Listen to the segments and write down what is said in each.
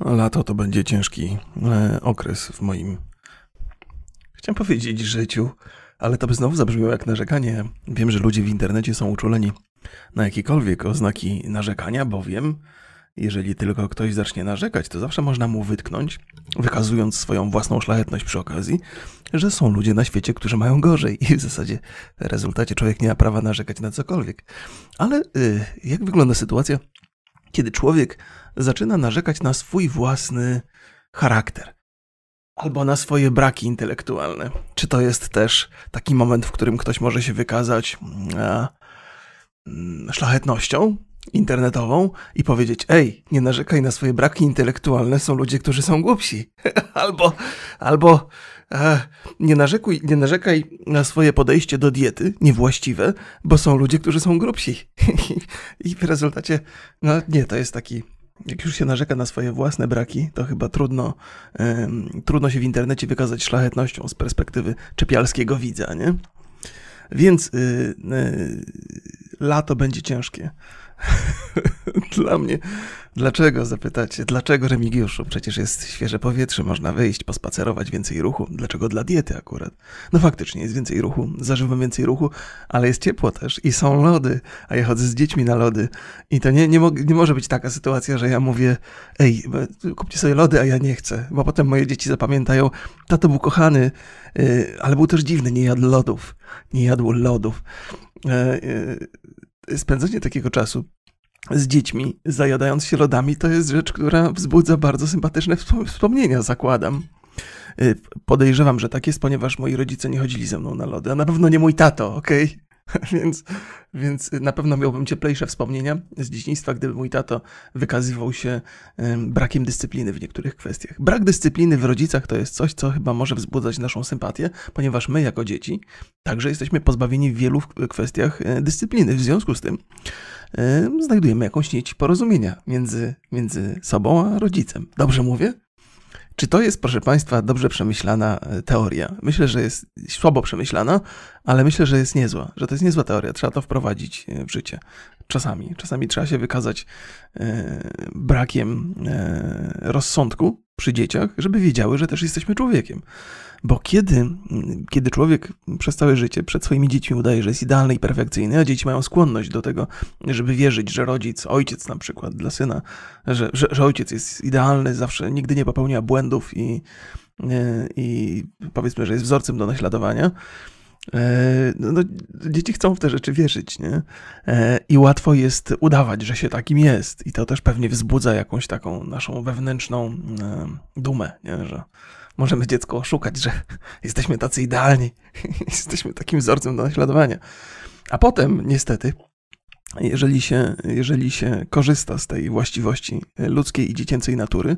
Lato to będzie ciężki e, okres w moim, chciałem powiedzieć, życiu, ale to by znowu zabrzmiało jak narzekanie. Wiem, że ludzie w internecie są uczuleni na jakiekolwiek oznaki narzekania, bowiem jeżeli tylko ktoś zacznie narzekać, to zawsze można mu wytknąć, wykazując swoją własną szlachetność przy okazji, że są ludzie na świecie, którzy mają gorzej i w zasadzie w rezultacie człowiek nie ma prawa narzekać na cokolwiek. Ale y, jak wygląda sytuacja, kiedy człowiek zaczyna narzekać na swój własny charakter? Albo na swoje braki intelektualne. Czy to jest też taki moment, w którym ktoś może się wykazać a, mm, szlachetnością? internetową i powiedzieć: Ej, nie narzekaj na swoje braki intelektualne, są ludzie, którzy są głupsi. albo, albo nie, narzekuj, nie narzekaj na swoje podejście do diety niewłaściwe, bo są ludzie, którzy są grubsi. I w rezultacie, no nie, to jest taki. Jak już się narzeka na swoje własne braki, to chyba trudno, trudno się w internecie wykazać szlachetnością z perspektywy czepialskiego widza, nie? Więc y, y, lato będzie ciężkie. Dla mnie. Dlaczego, zapytacie? Dlaczego, Remigiuszu? Przecież jest świeże powietrze, można wyjść, pospacerować, więcej ruchu. Dlaczego dla diety akurat? No faktycznie jest więcej ruchu, zażywam więcej ruchu, ale jest ciepło też i są lody, a ja chodzę z dziećmi na lody. I to nie, nie, mo nie może być taka sytuacja, że ja mówię, ej, kupcie sobie lody, a ja nie chcę, bo potem moje dzieci zapamiętają, tato był kochany, yy, ale był też dziwny, nie jadł lodów, nie jadł lodów. Yy, yy, spędzenie takiego czasu z dziećmi, zajadając się lodami, to jest rzecz, która wzbudza bardzo sympatyczne wspomnienia, zakładam. Y, podejrzewam, że tak jest, ponieważ moi rodzice nie chodzili ze mną na lody, a na pewno nie mój tato, okej? Okay? więc, więc na pewno miałbym cieplejsze wspomnienia z dzieciństwa, gdyby mój tato wykazywał się brakiem dyscypliny w niektórych kwestiach. Brak dyscypliny w rodzicach to jest coś, co chyba może wzbudzać naszą sympatię, ponieważ my jako dzieci także jesteśmy pozbawieni w wielu kwestiach e, dyscypliny. W związku z tym znajdujemy jakąś nić porozumienia między, między sobą a rodzicem. Dobrze mówię? Czy to jest, proszę Państwa, dobrze przemyślana e, teoria? Myślę, że jest słabo przemyślana, ale myślę, że jest niezła, że to jest niezła teoria. Trzeba to wprowadzić e, w życie. Czasami. Czasami trzeba się wykazać e, brakiem rozsądku przy dzieciach, żeby wiedziały, że też jesteśmy człowiekiem. Bo kiedy, kiedy człowiek przez całe życie przed swoimi dziećmi udaje, że jest idealny i perfekcyjny, a dzieci mają skłonność do tego, żeby wierzyć, że rodzic, ojciec na przykład dla syna, że, że, że ojciec jest idealny, zawsze nigdy nie popełnia błędów i, i powiedzmy, że jest wzorcem do naśladowania, e, no, no, dzieci chcą w te rzeczy wierzyć, nie? E, I łatwo jest udawać, że się takim jest. I to też pewnie wzbudza jakąś taką naszą wewnętrzną e, dumę, nie? że możemy dziecko oszukać, że jesteśmy tacy idealni, jesteśmy takim wzorcem do naśladowania. A potem, niestety, jeżeli się, jeżeli się korzysta z tej właściwości ludzkiej i dziecięcej natury,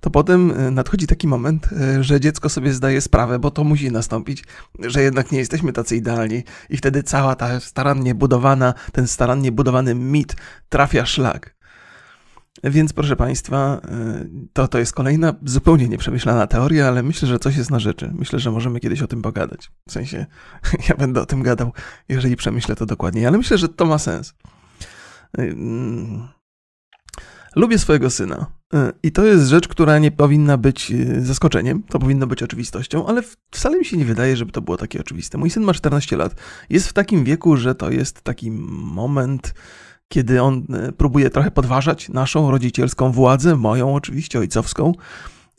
to potem nadchodzi taki moment, że dziecko sobie zdaje sprawę, bo to musi nastąpić, że jednak nie jesteśmy tacy idealni i wtedy cała ta starannie budowana, ten starannie budowany mit trafia szlak. Więc proszę Państwa, y, to, to jest kolejna zupełnie nieprzemyślana teoria, ale myślę, że coś jest na rzeczy. Myślę, że możemy kiedyś o tym pogadać. W sensie, ja będę o tym gadał, jeżeli przemyślę to dokładnie, ale myślę, że to ma sens. Y, mm, lubię swojego syna. Y, I to jest rzecz, która nie powinna być zaskoczeniem, to powinno być oczywistością, ale wcale mi się nie wydaje, żeby to było takie oczywiste. Mój syn ma 14 lat. Jest w takim wieku, że to jest taki moment kiedy on e, próbuje trochę podważać naszą rodzicielską władzę, moją oczywiście, ojcowską.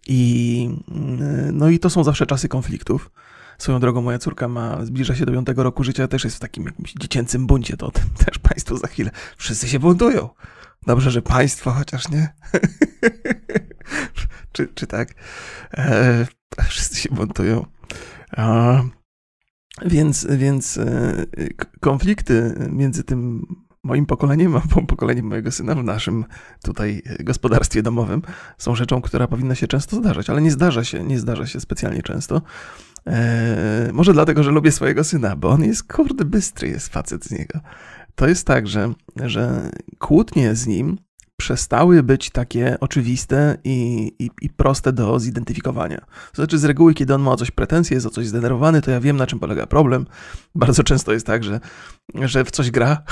I, e, no i to są zawsze czasy konfliktów. Swoją drogą moja córka ma, zbliża się do piątego roku życia, też jest w takim jakimś dziecięcym buncie, to też Państwo za chwilę. Wszyscy się buntują. Dobrze, że państwo, chociaż nie. czy, czy tak? E, wszyscy się buntują. A, więc, więc e, konflikty między tym moim pokoleniem, a pokoleniem mojego syna w naszym tutaj gospodarstwie domowym są rzeczą, która powinna się często zdarzać, ale nie zdarza się, nie zdarza się specjalnie często. Eee, może dlatego, że lubię swojego syna, bo on jest kurde bystry, jest facet z niego. To jest tak, że, że kłótnie z nim przestały być takie oczywiste i, i, i, proste do zidentyfikowania. To znaczy, z reguły, kiedy on ma o coś pretensje, jest o coś zdenerwowany, to ja wiem, na czym polega problem. Bardzo często jest tak, że, że w coś gra,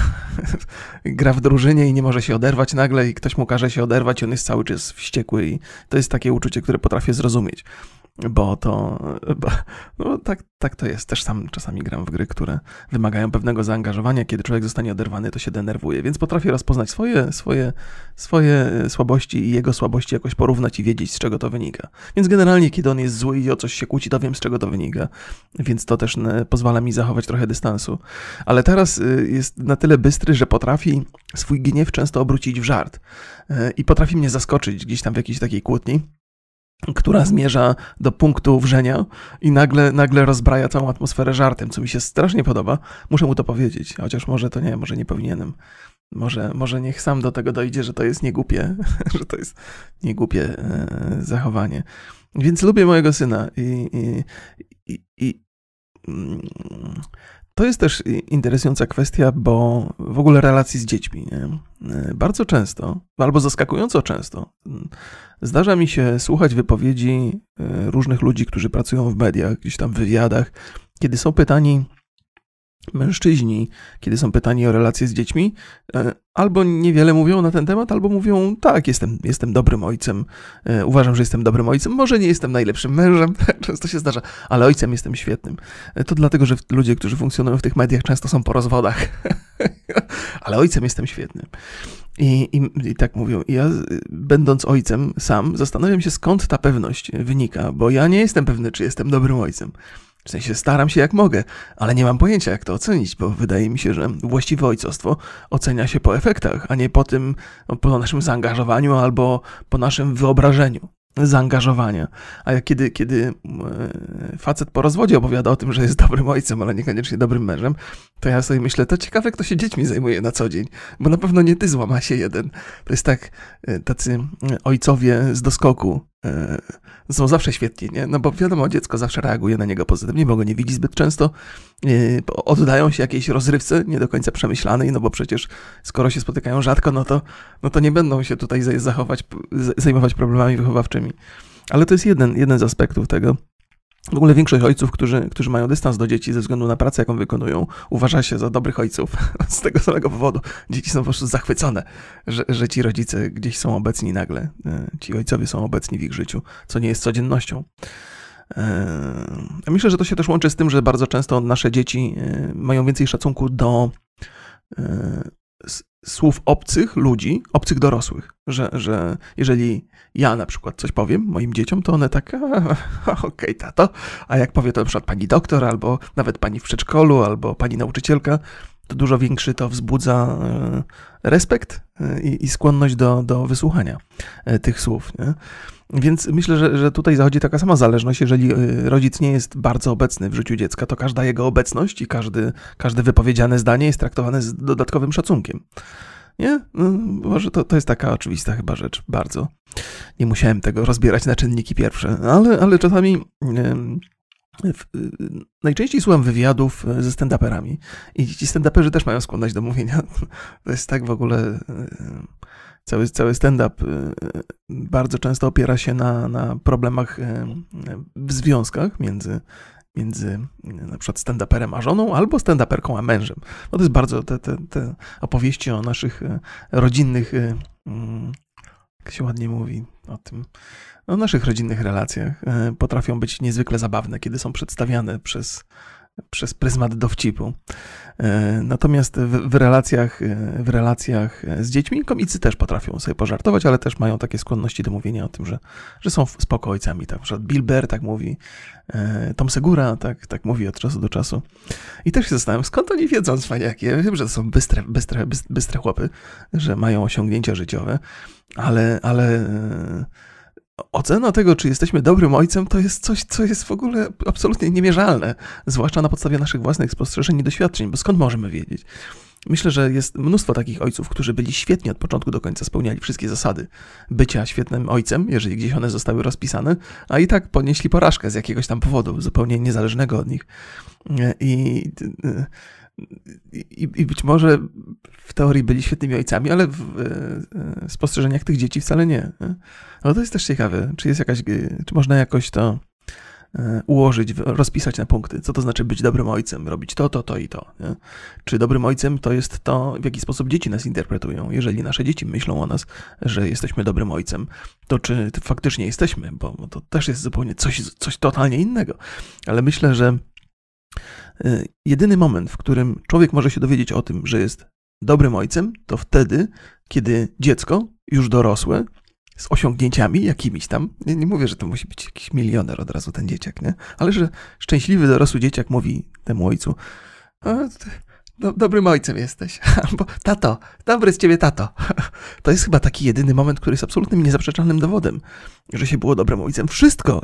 gra w drużynie i nie może się oderwać nagle, i ktoś mu każe się oderwać, i on jest cały czas wściekły, i to jest takie uczucie, które potrafię zrozumieć bo to no tak, tak to jest. Też sam czasami gram w gry, które wymagają pewnego zaangażowania. Kiedy człowiek zostanie oderwany, to się denerwuje, więc potrafię rozpoznać swoje, swoje, swoje słabości i jego słabości jakoś porównać i wiedzieć, z czego to wynika. Więc generalnie, kiedy on jest zły i o coś się kłóci, to wiem, z czego to wynika. Więc to też pozwala mi zachować trochę dystansu. Ale teraz y, jest na tyle bystry, że potrafi swój gniew często obrócić w żart y, i potrafi mnie zaskoczyć gdzieś tam w jakiejś takiej kłótni która zmierza do punktu wrzenia i nagle, nagle rozbraja całą atmosferę żartem, co mi się strasznie podoba. Muszę mu to powiedzieć, chociaż może to nie, może nie powinienem. Może, może niech sam do tego dojdzie, że to jest niegłupie, że to jest niegłupie e, zachowanie. Więc lubię mojego syna i, i, i, i mm, to jest też interesująca kwestia, bo w ogóle relacji z dziećmi. Nie? Bardzo często, albo zaskakująco często, zdarza mi się słuchać wypowiedzi e, różnych ludzi, którzy pracują w mediach, gdzieś tam w wywiadach, kiedy są pytani, mężczyźni, kiedy są pytani o relacje z dziećmi, e, albo niewiele mówią na ten temat, albo mówią, tak, jestem, jestem dobrym ojcem, e, uważam, że jestem dobrym ojcem, może nie jestem najlepszym mężem, często się zdarza, ale ojcem jestem świetnym. E, to dlatego, że ludzie, którzy funkcjonują w tych mediach, często są po rozwodach, ale ojcem jestem świetnym. I, i, I, tak mówią. I ja, będąc ojcem sam, zastanawiam się, skąd ta pewność wynika, bo ja nie jestem pewny, czy jestem dobrym ojcem. W sensie staram się jak mogę, ale nie mam pojęcia, jak to ocenić, bo wydaje mi się, że właściwe ojcostwo ocenia się po efektach, a nie po tym, po naszym zaangażowaniu albo po naszym wyobrażeniu zaangażowania. A jak kiedy, kiedy e, facet po rozwodzie opowiada o tym, że jest dobrym ojcem, ale niekoniecznie dobrym mężem, to ja sobie myślę, to ciekawe, kto się dziećmi zajmuje na co dzień, bo na pewno nie ty złama się jeden. To jest tak, e, tacy ojcowie z doskoku e, są zawsze świetni, nie? No bo wiadomo, dziecko zawsze reaguje na niego pozytywnie, bo go nie widzi zbyt często, oddają się jakiejś rozrywce, nie do końca przemyślanej, no bo przecież skoro się spotykają rzadko, no to, no to nie będą się tutaj zachować, zajmować problemami wychowawczymi. Ale to jest jeden, jeden z aspektów tego. W ogóle większość ojców, którzy, którzy mają dystans do dzieci ze względu na pracę, jaką wykonują, uważa się za dobrych ojców z tego samego powodu. Dzieci są po prostu zachwycone, że, że ci rodzice gdzieś są obecni nagle. E, ci ojcowie są obecni w ich życiu, co nie jest codziennością. E, myślę, że to się też łączy z tym, że bardzo często nasze dzieci e, mają więcej szacunku do słów obcych ludzi, obcych dorosłych, że, że jeżeli ja na przykład coś powiem moim dzieciom, to one tak, okej, okay, tato, a jak powie to na przykład pani doktor, albo nawet pani w przedszkolu, albo pani nauczycielka, dużo większy to wzbudza e, respekt e, i, i skłonność do, do wysłuchania e, tych słów. Nie? Więc myślę, że, że tutaj zachodzi taka sama zależność. Jeżeli rodzic nie jest bardzo obecny w życiu dziecka, to każda jego obecność i każdy, każde wypowiedziane zdanie jest traktowane z dodatkowym szacunkiem. Nie? No, może to, to jest taka oczywista chyba rzecz, bardzo. Nie musiałem tego rozbierać na czynniki pierwsze, ale, ale czasami. W, najczęściej słucham wywiadów ze stand-uperami i ci stand-uperzy też mają skłonność do mówienia. To jest tak w ogóle cały, cały stand-up y, bardzo często opiera się na, na problemach y, w związkach między, między y, na przykład stand-uperem a żoną, albo stand-uperką a mężem. No to jest bardzo te, te, te opowieści o naszych rodzinnych, mm, jak się ładnie mówi o tym, o naszych rodzinnych relacjach potrafią być niezwykle zabawne, kiedy są przedstawiane przez przez pryzmat dowcipu. E, natomiast w, w, relacjach, e, w relacjach z dziećmi komicy też potrafią sobie pożartować, ale też mają takie skłonności do mówienia o tym, że, że są spoko ojcami. Tak, na Bill Burr tak mówi, e, Tom Segura tak, tak mówi od czasu do czasu. I też się zastanawiam, skąd oni wiedzą cwaniaki. Ja wiem, że to są bystre, bystre, bystre chłopy, że mają osiągnięcia życiowe, ale, ale ocena tego, czy jesteśmy dobrym ojcem, to jest coś, co jest w ogóle absolutnie niemierzalne, zwłaszcza na podstawie naszych własnych spostrzeżeń i doświadczeń, bo skąd możemy wiedzieć? Myślę, że jest mnóstwo takich ojców, którzy byli świetni od początku do końca, spełniali wszystkie zasady bycia świetnym ojcem, jeżeli gdzieś one zostały rozpisane, a i tak ponieśli porażkę z jakiegoś tam powodu, zupełnie niezależnego od nich. I i, I, być może w teorii byli świetnymi ojcami, ale w, w e, spostrzeżeniach tych dzieci wcale nie. No to jest też ciekawe, czy jest jakaś, czy można jakoś to e, ułożyć, rozpisać na punkty, co to znaczy być dobrym ojcem, robić to, to, to i to. Nie? Czy dobrym ojcem to jest to, w jaki sposób dzieci nas interpretują. Jeżeli nasze dzieci myślą o nas, że jesteśmy dobrym ojcem, to czy faktycznie jesteśmy, bo to też jest zupełnie coś, coś totalnie innego. Ale myślę, że E, jedyny moment, w którym człowiek może się dowiedzieć o tym, że jest dobrym ojcem, to wtedy, kiedy dziecko, już dorosłe, z osiągnięciami jakimiś tam, nie, nie mówię, że to musi być jakiś milioner od razu ten dzieciak, nie? ale że szczęśliwy dorosły dzieciak mówi temu ojcu, do, dobrym ojcem jesteś. Albo tato, dobry z ciebie tato. To jest chyba taki jedyny moment, który jest absolutnym niezaprzeczalnym dowodem, że się było dobrym ojcem. Wszystko,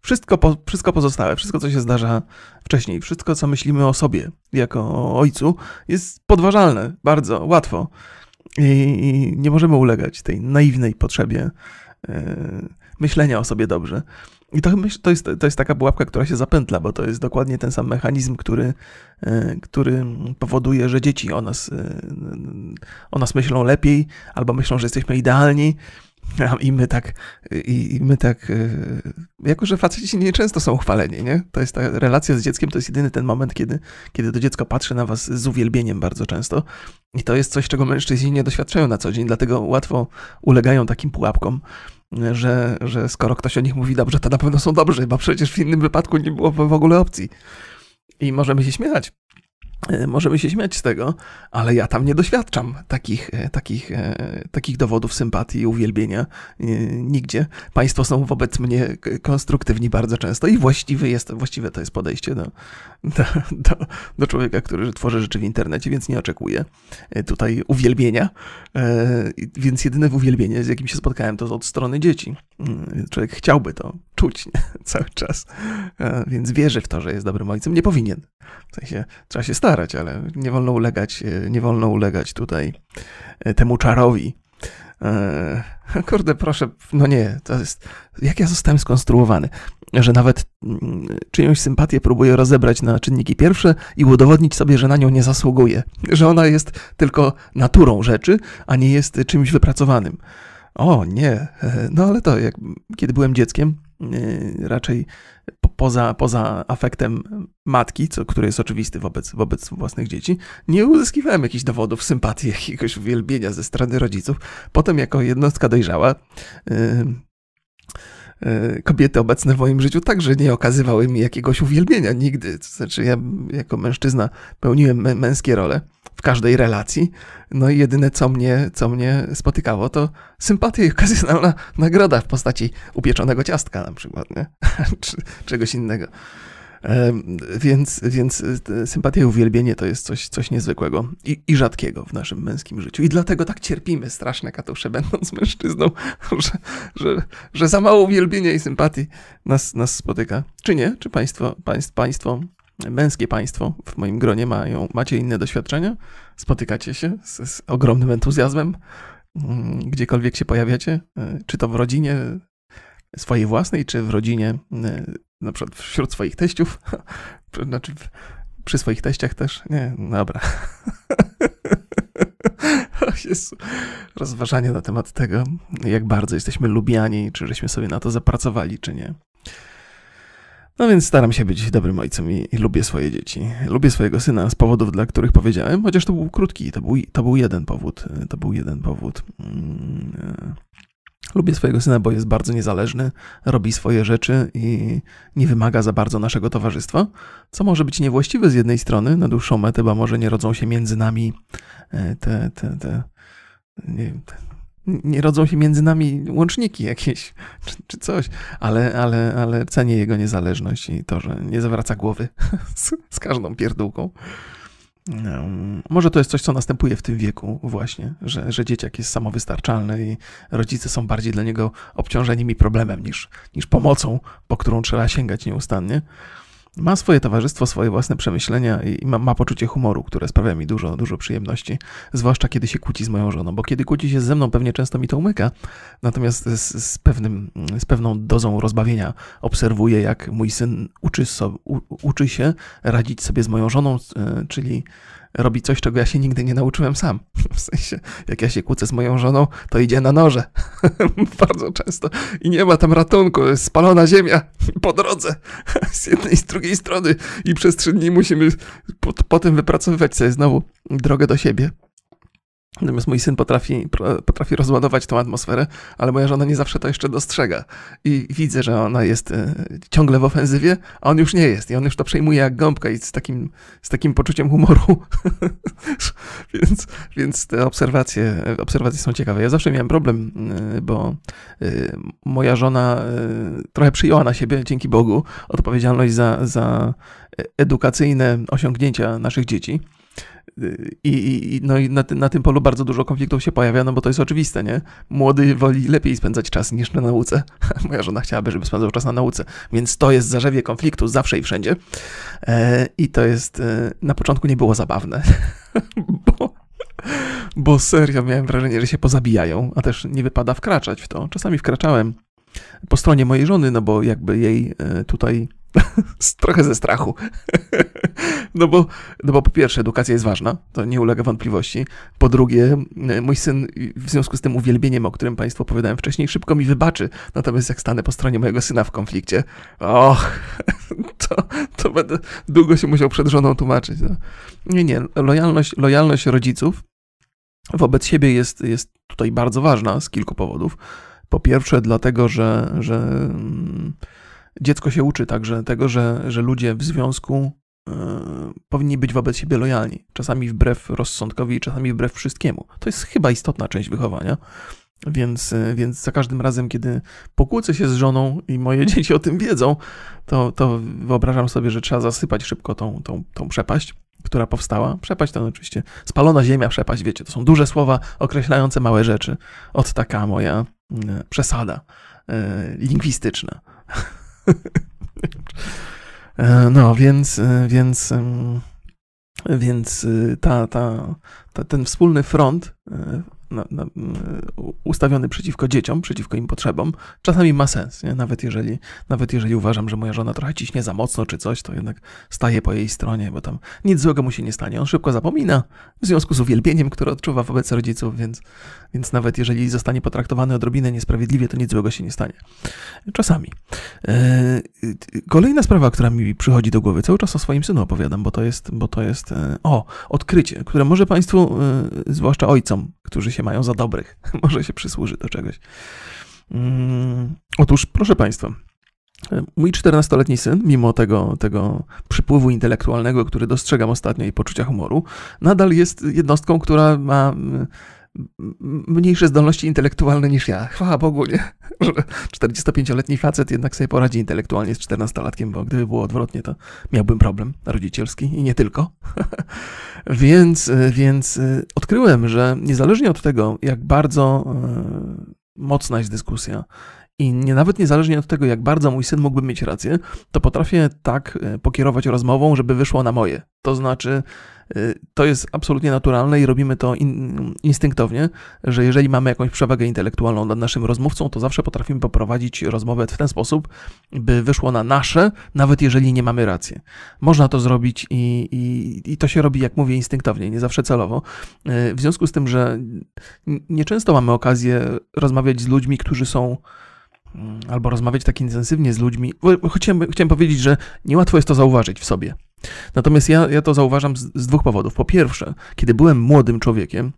wszystko, po, wszystko pozostałe, wszystko, co się zdarza wcześniej, wszystko, co myślimy o sobie jako o ojcu, jest podważalne bardzo łatwo. I nie możemy ulegać tej naiwnej potrzebie yy, myślenia o sobie dobrze. I to, to, jest, to jest taka pułapka, która się zapętla, bo to jest dokładnie ten sam mechanizm, który, e, który powoduje, że dzieci o nas, e, o nas myślą lepiej, albo myślą, że jesteśmy idealni. I my tak, i my tak, e, jako że faceci nie często są chwaleni, nie? To jest ta relacja z dzieckiem, to jest jedyny ten moment, kiedy, kiedy to dziecko patrzy na was z uwielbieniem bardzo często. I to jest coś, czego mężczyźni nie doświadczają na co dzień, dlatego łatwo ulegają takim pułapkom że, że skoro ktoś o nich mówi dobrze, to na pewno są dobrzy, bo przecież w innym wypadku nie byłoby w ogóle opcji. I możemy się śmiać. E, możemy się śmiać z tego, ale ja tam nie doświadczam takich, e, takich, e, takich dowodów sympatii i uwielbienia nigdzie. Państwo są wobec mnie konstruktywni bardzo często i właściwe, jest, właściwe to jest podejście do, do, do, do człowieka, który tworzy rzeczy w internecie, więc nie oczekuję tutaj uwielbienia. Więc jedyne uwielbienie, z jakim się spotkałem, to od strony dzieci. Mm, człowiek chciałby to czuć nie? cały czas, więc wierzy w to, że jest dobrym ojcem. Nie powinien. W sensie trzeba się starać, ale nie wolno ulegać, e, nie wolno ulegać tutaj e, temu czarowi. Eee, kurde, proszę, no nie, to jest. Jak ja zostałem skonstruowany, że nawet mm, czyjąś sympatię próbuję rozebrać na czynniki pierwsze i udowodnić sobie, że na nią nie zasługuję, że ona jest tylko naturą rzeczy, a nie jest czymś wypracowanym. O nie, e, no ale to jak kiedy byłem dzieckiem, raczej poza, poza afektem matki, co, który jest oczywisty wobec, wobec własnych dzieci, nie uzyskiwałem jakichś dowodów sympatii, jakiegoś uwielbienia ze strony rodziców. Potem jako jednostka dojrzała, yy, kobiety obecne w moim życiu także nie okazywały mi jakiegoś uwielbienia nigdy. To znaczy, ja jako mężczyzna pełniłem męskie role w każdej relacji. No i jedyne, co mnie, co mnie spotykało, to sympatia i okazjonalna nagroda w postaci upieczonego ciastka na przykład, nie? czy czegoś innego. Więc, więc e, sympatia i uwielbienie to jest coś, coś niezwykłego i, i rzadkiego w naszym męskim życiu. I dlatego tak cierpimy straszne katusze, będąc mężczyzną, że, że, że za mało uwielbienia i sympatii nas, nas spotyka. Czy nie? Czy państwo, państw, państwo męskie państwo w moim gronie mają, macie inne doświadczenia? Spotykacie się z, z ogromnym entuzjazmem, mm, gdziekolwiek się pojawiacie? E, czy to w rodzinie swojej własnej, czy w rodzinie, e, na przykład wśród swoich teściów? Znaczy przy swoich teściach też? Nie, dobra. Jezu. Rozważanie na temat tego, jak bardzo jesteśmy lubiani, czy żeśmy sobie na to zapracowali, czy nie. No więc staram się być dobrym ojcem i, i, lubię swoje dzieci. Lubię swojego syna z powodów, dla których powiedziałem, chociaż to był krótki, to był, to był jeden powód. To był jeden powód. Lubię swojego syna, bo jest bardzo niezależny, robi swoje rzeczy i nie wymaga za bardzo naszego towarzystwa, co może być niewłaściwe z jednej strony, na dłuższą metę, bo może nie rodzą się między nami e, te, te, te, nie, te nie rodzą się między nami łączniki jakieś czy, czy, coś, ale, ale, ale cenię jego niezależność i to, że nie zawraca głowy z, z każdą pierdółką. No, może to jest coś, co następuje w tym wieku, właśnie, że, że dzieciak jest samowystarczalny i rodzice są bardziej dla niego obciążeniem i problemem niż, niż pomocą, po którą trzeba sięgać nieustannie. Ma swoje towarzystwo, swoje własne przemyślenia i ma, ma, poczucie humoru, które sprawia mi dużo, dużo przyjemności. Zwłaszcza kiedy się kłóci z moją żoną, bo kiedy kłóci się ze mną, pewnie często mi to umyka. Natomiast z, z, pewnym, z pewną dozą rozbawienia obserwuję, jak mój syn uczy, so, u, uczy się radzić sobie z moją żoną, e, czyli robi coś, czego ja się nigdy nie nauczyłem sam. W sensie, jak ja się kłócę z moją żoną, to idzie na noże. Bardzo często. I nie ma tam ratunku. Jest spalona ziemia po drodze. Z jednej i z drugiej strony. I przez trzy dni musimy potem wypracowywać sobie znowu drogę do siebie. Natomiast mój syn potrafi, potrafi rozładować tą atmosferę, ale moja żona nie zawsze to jeszcze dostrzega. I widzę, że ona jest e, ciągle w ofensywie, a on już nie jest. I on już to przejmuje jak gąbka i z takim, z takim poczuciem humoru. więc, więc te obserwacje, obserwacje są ciekawe. Ja zawsze miałem problem, e, bo e, moja żona trochę przyjęła na siebie, dzięki Bogu, odpowiedzialność za, za edukacyjne osiągnięcia naszych dzieci. I, i, no i na, na, tym polu bardzo dużo konfliktów się pojawia, no bo to jest oczywiste, nie? Młody woli lepiej spędzać czas niż na nauce. Moja żona chciałaby, żeby spędzał czas na nauce, więc to jest zarzewie konfliktu zawsze i wszędzie. E, I to jest, e, na początku nie było zabawne, bo, bo serio miałem wrażenie, że się pozabijają, a też nie wypada wkraczać w to. Czasami wkraczałem po stronie mojej żony, no bo jakby jej e, tutaj Trochę ze strachu. No bo, no bo po pierwsze, edukacja jest ważna, to nie ulega wątpliwości. Po drugie, mój syn w związku z tym uwielbieniem, o którym Państwu opowiadałem wcześniej, szybko mi wybaczy. Natomiast jak stanę po stronie mojego syna w konflikcie, och, to, to będę długo się musiał przed żoną tłumaczyć. No. Nie, nie, lojalność, lojalność rodziców wobec siebie jest, jest tutaj bardzo ważna z kilku powodów. Po pierwsze, dlatego, że, że mm, dziecko się uczy także tego, że, że ludzie w związku y, powinni być wobec siebie lojalni. Czasami wbrew rozsądkowi, czasami wbrew wszystkiemu. To jest chyba istotna część wychowania. Więc, e, więc za każdym razem, kiedy pokłócę się z żoną i moje dzieci o tym wiedzą, to, to wyobrażam sobie, że trzeba zasypać szybko tą, tą, tą przepaść, która powstała. Przepaść to oczywiście spalona ziemia, przepaść, wiecie, to są duże słowa określające małe rzeczy. Od taka moja przesada lingwistyczna. E, no, więc, e, więc, więc e, ta, ta, ta, ten wspólny front na, na, ustawiony przeciwko dzieciom, przeciwko im potrzebom, czasami ma sens. Nie? Nawet, jeżeli, nawet jeżeli uważam, że moja żona trochę ciśnie za mocno czy coś, to jednak staje po jej stronie, bo tam nic złego mu się nie stanie. On szybko zapomina w związku z uwielbieniem, które odczuwa wobec rodziców, więc, więc nawet jeżeli zostanie potraktowany odrobinę niesprawiedliwie, to nic złego się nie stanie. Czasami. E, kolejna sprawa, która mi przychodzi do głowy, cały czas o swoim synu opowiadam, bo to jest, bo to jest e, o, odkrycie, które może Państwu, e, zwłaszcza ojcom, którzy się mają za dobrych. Może się przysłuży do czegoś. Mm, otóż, proszę Państwa, Mój 14-letni syn, mimo tego, tego przypływu intelektualnego, który dostrzegam ostatnio i poczucia humoru, nadal jest jednostką, która ma mniejsze zdolności intelektualne niż ja. Chwała Bogu, nie? Że 45-letni facet jednak sobie poradzi intelektualnie z 14-latkiem, bo gdyby było odwrotnie, to miałbym problem rodzicielski i nie tylko. więc, więc odkryłem, że niezależnie od tego, jak bardzo e, mocna jest dyskusja, i nie, nawet niezależnie od tego, jak bardzo mój syn mógłby mieć rację, to potrafię tak e, pokierować rozmową, żeby wyszło na moje. To znaczy, Y, to jest absolutnie naturalne i robimy to in, instynktownie, że jeżeli mamy jakąś przewagę intelektualną nad naszym rozmówcą, to zawsze potrafimy poprowadzić rozmowę w ten sposób, by wyszło na nasze, nawet jeżeli nie mamy racji. Można to zrobić i, i, i to się robi, jak mówię, instynktownie, nie zawsze celowo. Y, w związku z tym, że nieczęsto mamy okazję rozmawiać z ludźmi, którzy są mm, albo rozmawiać tak intensywnie z ludźmi. Chciałem, chciałem powiedzieć, że niełatwo jest to zauważyć w sobie. Natomiast ja, ja to zauważam z, z dwóch powodów. Po pierwsze, kiedy byłem młodym człowiekiem,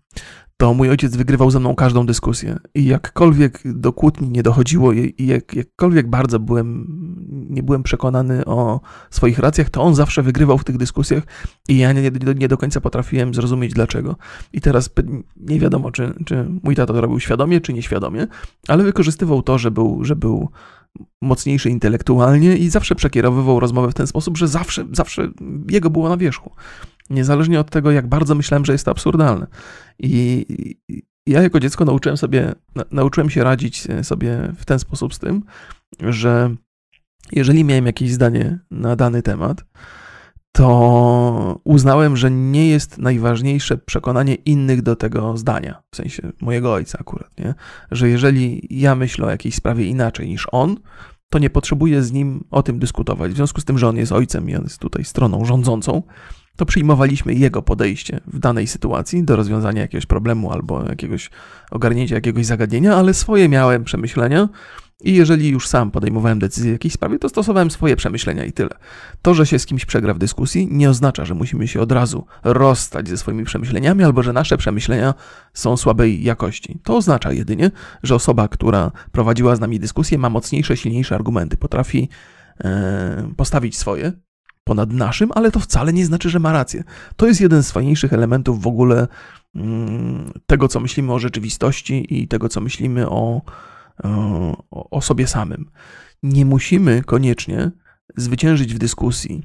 to mój ojciec wygrywał ze mną każdą dyskusję. I jakkolwiek do kłótni nie dochodziło, i jak, jakkolwiek bardzo byłem, nie byłem przekonany o swoich racjach, to on zawsze wygrywał w tych dyskusjach i ja nie, nie, do końca potrafiłem zrozumieć dlaczego. I teraz nie wiadomo, czy, czy mój tato to robił świadomie, czy nieświadomie, ale wykorzystywał to, że był, że był mocniejszy intelektualnie i zawsze przekierowywał rozmowę w ten sposób, że zawsze, zawsze jego było na wierzchu. Niezależnie od tego, jak bardzo myślałem, że jest to absurdalne. I ja jako dziecko nauczyłem sobie, nauczyłem się radzić sobie w ten sposób z tym, że jeżeli miałem jakieś zdanie na dany temat, to uznałem, że nie jest najważniejsze przekonanie innych do tego zdania, w sensie mojego ojca akurat, nie? że jeżeli ja myślę o jakiejś sprawie inaczej niż on, to nie potrzebuję z nim o tym dyskutować. W związku z tym, że on jest ojcem i on jest tutaj stroną rządzącą, to przyjmowaliśmy jego podejście w danej sytuacji do rozwiązania jakiegoś problemu albo jakiegoś ogarnięcia jakiegoś zagadnienia, ale swoje miałem przemyślenia i jeżeli już sam podejmowałem decyzję w jakiejś sprawie, to stosowałem swoje przemyślenia i tyle. To, że się z kimś przegra w dyskusji, nie oznacza, że musimy się od razu rozstać ze swoimi przemyśleniami albo że nasze przemyślenia są słabej jakości. To oznacza jedynie, że osoba, która prowadziła z nami dyskusję, ma mocniejsze, silniejsze argumenty, potrafi e, postawić swoje ponad naszym, ale to wcale nie znaczy, że ma rację. To jest jeden z fajniejszych elementów w ogóle mm, tego, co myślimy o rzeczywistości i tego, co myślimy o o, sobie samym. Nie musimy koniecznie zwyciężyć w dyskusji,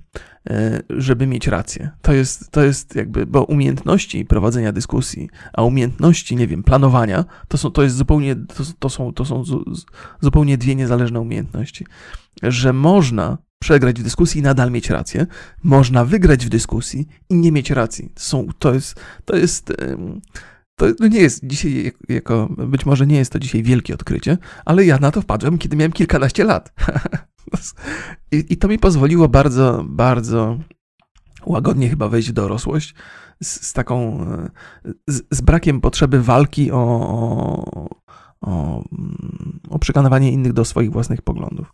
e, żeby mieć rację. To jest, to jest jakby, bo umiejętności prowadzenia dyskusji, a umiejętności, nie wiem, planowania, to są, to jest zupełnie, to, to są, to są zupełnie dwie niezależne umiejętności. Że można przegrać w dyskusji i nadal mieć rację, można wygrać w dyskusji i nie mieć racji. Są, to jest, to jest, to no nie jest dzisiaj jako, być może nie jest to dzisiaj wielkie odkrycie, ale ja na to wpadłem, kiedy miałem kilkanaście lat. I, I, to mi pozwoliło bardzo, bardzo łagodnie chyba wejść w dorosłość z, z taką, z, z, brakiem potrzeby walki o, o, o, o przekonywanie innych do swoich własnych poglądów.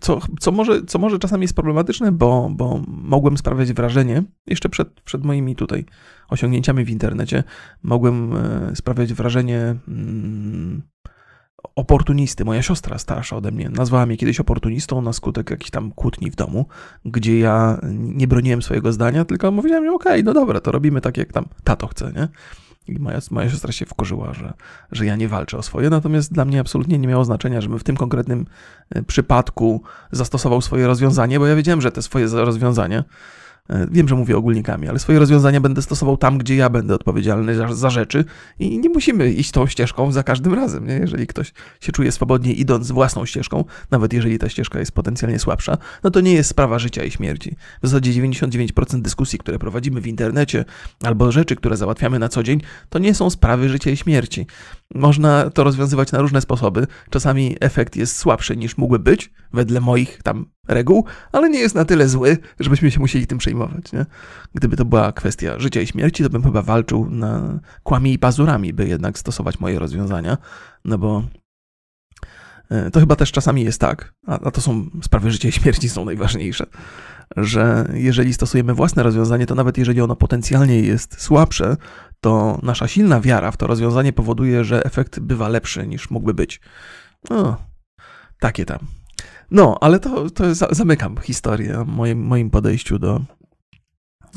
Co, co, może, co może czasami jest problematyczne, bo, bo mogłem sprawiać wrażenie, jeszcze przed, przed moimi tutaj osiągnięciami w internecie, mogłem e, sprawiać wrażenie mm, oportunisty. Moja siostra starsza ode mnie nazwała mnie kiedyś oportunistą na skutek jakichś tam kłótni w domu, gdzie ja nie broniłem swojego zdania, tylko mówiłem, okej, okay, no dobra, to robimy tak, jak tam tato chce, nie? I moja, moja siostra się wkurzyła, że, że ja nie walczę o swoje, natomiast dla mnie absolutnie nie miało znaczenia, żebym w tym konkretnym e, przypadku zastosował swoje rozwiązanie, bo ja wiedziałem, że te swoje rozwiązanie wiem, że mówię ogólnikami, ale swoje rozwiązania będę stosował tam, gdzie ja będę odpowiedzialny za, za rzeczy i nie musimy iść tą ścieżką za każdym razem. Nie? Jeżeli ktoś się czuje swobodnie idąc własną ścieżką, nawet jeżeli ta ścieżka jest potencjalnie słabsza, no to nie jest sprawa życia i śmierci. W zasadzie 99% dyskusji, które prowadzimy w internecie albo rzeczy, które załatwiamy na co dzień, to nie są sprawy życia i śmierci. Można to rozwiązywać na różne sposoby. Czasami efekt jest słabszy niż mógłby być, wedle moich tam reguł, ale nie jest na tyle zły, żebyśmy się musieli tym przejmować. Nie? Gdyby to była kwestia życia i śmierci, to bym chyba walczył na kłami i pazurami, by jednak stosować moje rozwiązania, no bo e, to chyba też czasami jest tak, a, to są sprawy życia i śmierci są najważniejsze, że jeżeli stosujemy własne rozwiązanie, to nawet jeżeli ono potencjalnie jest słabsze, to nasza silna wiara w to rozwiązanie powoduje, że efekt bywa lepszy niż mógłby być. No, takie tam. No, ale to, to zamykam historię o moim, moim podejściu do,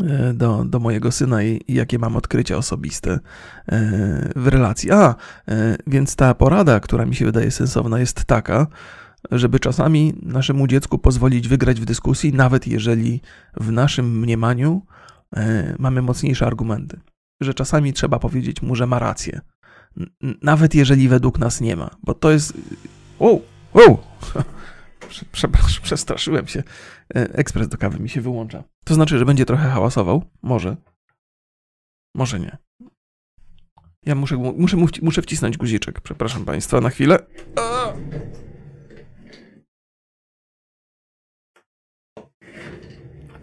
e, do, do mojego syna i, i, jakie mam odkrycia osobiste e, w relacji. A, e, więc ta porada, która mi się wydaje sensowna, jest taka, żeby czasami naszemu dziecku pozwolić wygrać w dyskusji, nawet jeżeli w naszym mniemaniu mamy mocniejsze argumenty. Że czasami trzeba powiedzieć mu, że ma rację. Nawet jeżeli według nas nie ma, bo to jest. Wow, wow! Przepraszam, przestraszyłem się. E, ekspres do kawy mi się wyłącza. To znaczy, że będzie trochę hałasował? Może. Może nie. Ja muszę, muszę, muszę wcisnąć guziczek. Przepraszam Państwa na chwilę. A!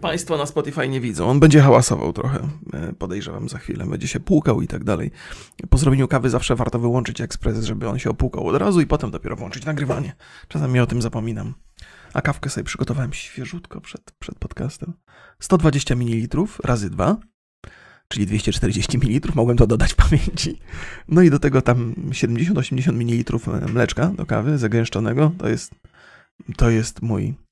Państwo na Spotify nie widzą. On będzie hałasował trochę. E, podejrzewam za chwilę. Będzie się płukał i tak dalej. Po zrobieniu kawy zawsze warto wyłączyć ekspres, żeby on się opłukał od razu i potem dopiero włączyć nagrywanie. Czasami o tym zapominam. A kawkę sobie przygotowałem świeżutko przed, przed podcastem. 120 ml razy 2, czyli 240 ml. Mogłem to dodać pamięci. No i do tego tam 70-80 ml mleczka do kawy zagęszczonego. To jest, to jest mój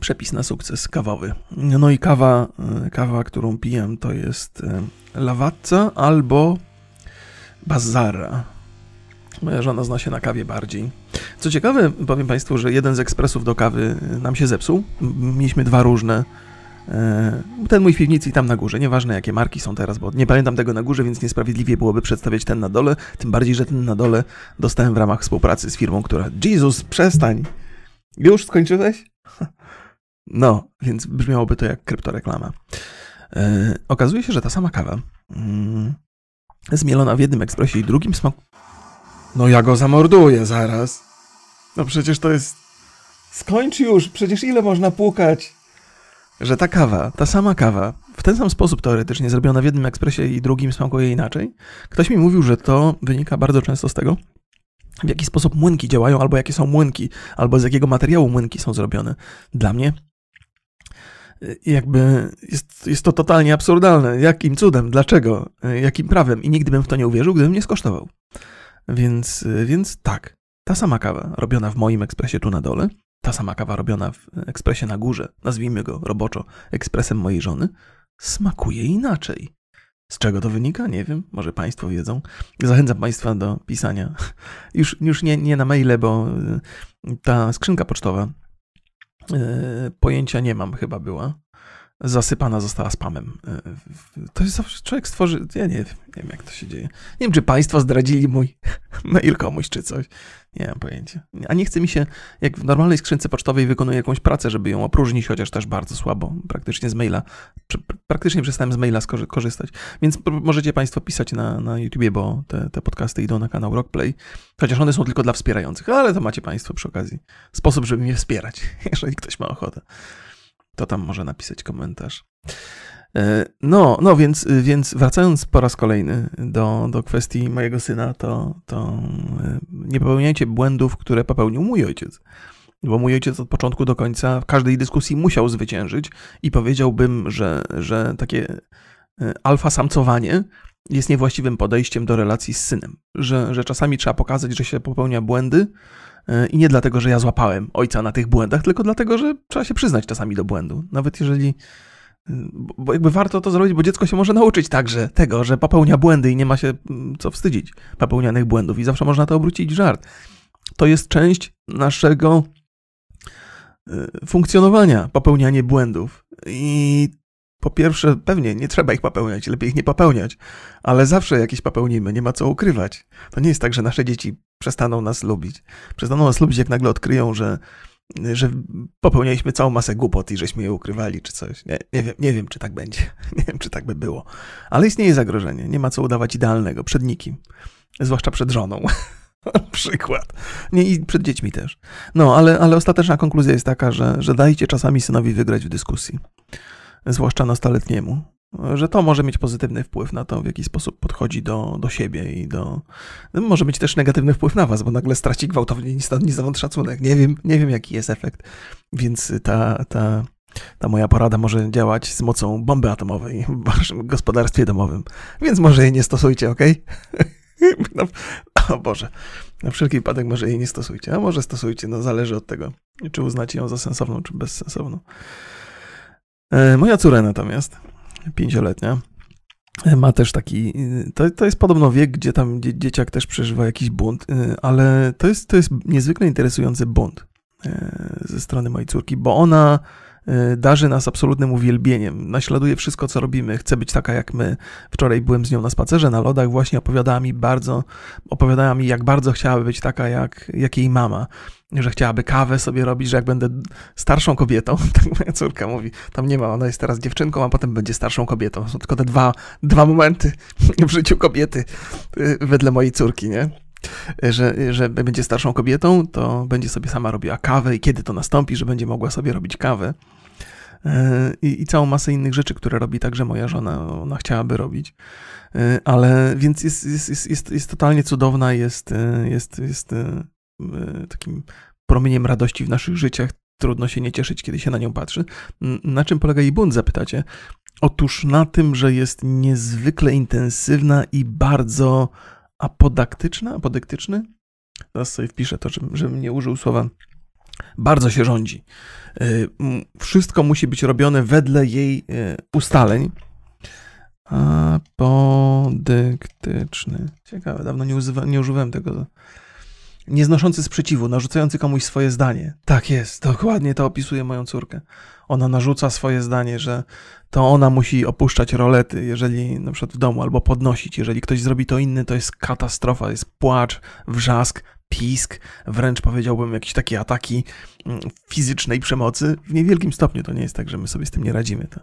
przepis na sukces kawowy. No i kawa, e, kawa, którą piję, to jest e, Lavazza albo Bazara. Moja żona zna się na kawie bardziej. Co ciekawe, powiem Państwu, że jeden z ekspresów do kawy nam się zepsuł. Mieliśmy dwa różne ten mój w piwnicy i tam na górze. Nieważne jakie marki są teraz, bo nie pamiętam tego na górze, więc niesprawiedliwie byłoby przedstawiać ten na dole. Tym bardziej, że ten na dole dostałem w ramach współpracy z firmą, która. Jezus, przestań! Już skończyłeś? No, więc brzmiałoby to jak kryptoreklama. E, okazuje się, że ta sama kawa mm, zmielona w jednym ekspresie i drugim smak. No ja go zamorduję zaraz. No przecież to jest. Skończ już, przecież ile można płukać? Że ta kawa, ta sama kawa, w ten sam sposób teoretycznie zrobiona w jednym ekspresie i drugim smakuje inaczej. Ktoś mi mówił, że to wynika bardzo często z tego, w jaki sposób młynki działają, albo jakie są młynki, albo z jakiego materiału młynki są zrobione. Dla mnie jakby jest, jest to totalnie absurdalne. Jakim cudem? Dlaczego? Y, jakim prawem? I nigdy bym w to nie uwierzył, gdybym nie skosztował. Więc, y, więc tak, ta sama kawa robiona w moim ekspresie tu na dole, ta sama kawa robiona w ekspresie na górze, nazwijmy go roboczo ekspresem mojej żony, smakuje inaczej. Z czego to wynika? Nie wiem, może Państwo wiedzą. Zachęcam Państwa do pisania. Już, już nie, nie na maile, bo y, ta skrzynka pocztowa pojęcia nie mam, chyba była zasypana została spamem. E, to jest zawsze, człowiek stworzy, ja nie, nie wiem jak to się dzieje. Nie wiem, czy państwo zdradzili mój mail komuś, czy coś. Nie mam pojęcia. A nie chce mi się, jak w normalnej skrzynce pocztowej wykonuję jakąś pracę, żeby ją opróżnić, chociaż też bardzo słabo, praktycznie z maila, praktycznie przestałem z maila korzystać. Więc możecie państwo pisać na, na YouTubie, bo te, te podcasty idą na kanał Rockplay, chociaż one są tylko dla wspierających, ale to macie państwo przy okazji sposób, żeby mnie wspierać, jeżeli ktoś ma ochotę to tam może napisać komentarz. E, no, no więc, więc wracając po raz kolejny do, do kwestii mojego syna, to, to e, nie popełniajcie błędów, które popełnił mój ojciec. Bo mój ojciec od początku do końca w każdej dyskusji musiał zwyciężyć i powiedziałbym, że, że takie e, alfa samcowanie jest niewłaściwym podejściem do relacji z synem. Że, że czasami trzeba pokazać, że się popełnia błędy, I nie dlatego, że ja złapałem ojca na tych błędach, tylko dlatego, że trzeba się przyznać czasami do błędu. Nawet jeżeli. E, bo jakby warto to zrobić, bo dziecko się może nauczyć także tego, że popełnia błędy i nie ma się mm, co wstydzić popełnianych błędów, i zawsze można to obrócić w żart. To jest część naszego e, funkcjonowania, popełnianie błędów. I po pierwsze, pewnie nie trzeba ich popełniać, lepiej ich nie popełniać, ale zawsze jakieś popełnimy, nie ma co ukrywać. To nie jest tak, że nasze dzieci przestaną nas lubić. Przestaną nas lubić, jak nagle odkryją, że, że popełnialiśmy całą masę głupot i żeśmy je ukrywali, czy coś. Nie, nie, wiem, nie wiem, czy tak będzie. Nie wiem, czy tak by było. Ale istnieje zagrożenie. Nie ma co udawać idealnego przed nikim. Zwłaszcza przed żoną. Przykład. Nie, i przed dziećmi też. No, ale, ale ostateczna konkluzja jest taka, że, że dajcie czasami synowi wygrać w dyskusji zwłaszcza nastoletniemu, że to może mieć pozytywny wpływ na to, w jaki sposób podchodzi do, do siebie i do. Może mieć też negatywny wpływ na was, bo nagle straci gwałtownie ni stąd, ni szacunek. Nie wiem, nie wiem, jaki jest efekt. Więc ta, ta, ta moja porada może działać z mocą bomby atomowej w waszym gospodarstwie domowym. Więc może jej nie stosujcie, ok? No, o Boże. Na wszelki wypadek może jej nie stosujcie, a może stosujcie, no zależy od tego, czy uznacie ją za sensowną, czy bezsensowną. E, moja córa natomiast, pięcioletnia, e, ma też taki, e, to, to jest podobno wiek, gdzie tam dzieciak też przeżywa jakiś bunt, ale to jest, to jest niezwykle interesujący bunt ze strony mojej córki, bo ona darzy nas absolutnym uwielbieniem, naśladuje wszystko, co robimy, chce być taka jak my. Wczoraj byłem z nią na spacerze na lodach, właśnie opowiadała mi bardzo, opowiadała mi, jak bardzo chciałaby być taka jak, jak jej mama, że chciałaby kawę sobie robić, że jak będę starszą kobietą, tak moja córka mówi, tam nie ma, ona jest teraz dziewczynką, a potem będzie starszą kobietą. Są tylko te dwa, dwa momenty w życiu kobiety y, wedle mojej córki, nie? że, że będzie starszą kobietą, to będzie sobie sama robiła kawę i kiedy to nastąpi, że będzie mogła sobie robić kawę. E, I, i całą masę innych rzeczy, które robi także moja żona, ona chciałaby robić. E, ale więc jest, jest, jest, jest, jest totalnie cudowna, jest, jest, jest takim promieniem radości w naszych życiach. Trudno się nie cieszyć, kiedy się na nią patrzy. Na czym polega jej bunt, zapytacie? Otóż na tym, że jest niezwykle intensywna i bardzo apodaktyczna, apodyktyczny? Teraz sobie wpiszę to, żebym, żebym nie użył słowa bardzo się rządzi. Y, wszystko musi być robione wedle jej y, ustaleń. Apodyktyczny. Ciekawe, dawno nie, używa, nie używałem tego nieznoszący sprzeciwu, narzucający komuś swoje zdanie. Tak jest, dokładnie to opisuje moją córkę. Ona narzuca swoje zdanie, że to ona musi opuszczać rolety, jeżeli na przykład w domu, albo podnosić. Jeżeli ktoś zrobi to inny, to jest katastrofa, jest płacz, wrzask, pisk, wręcz powiedziałbym jakieś takie ataki mm, fizycznej przemocy. W niewielkim stopniu to nie jest tak, że my sobie z tym nie radzimy. To,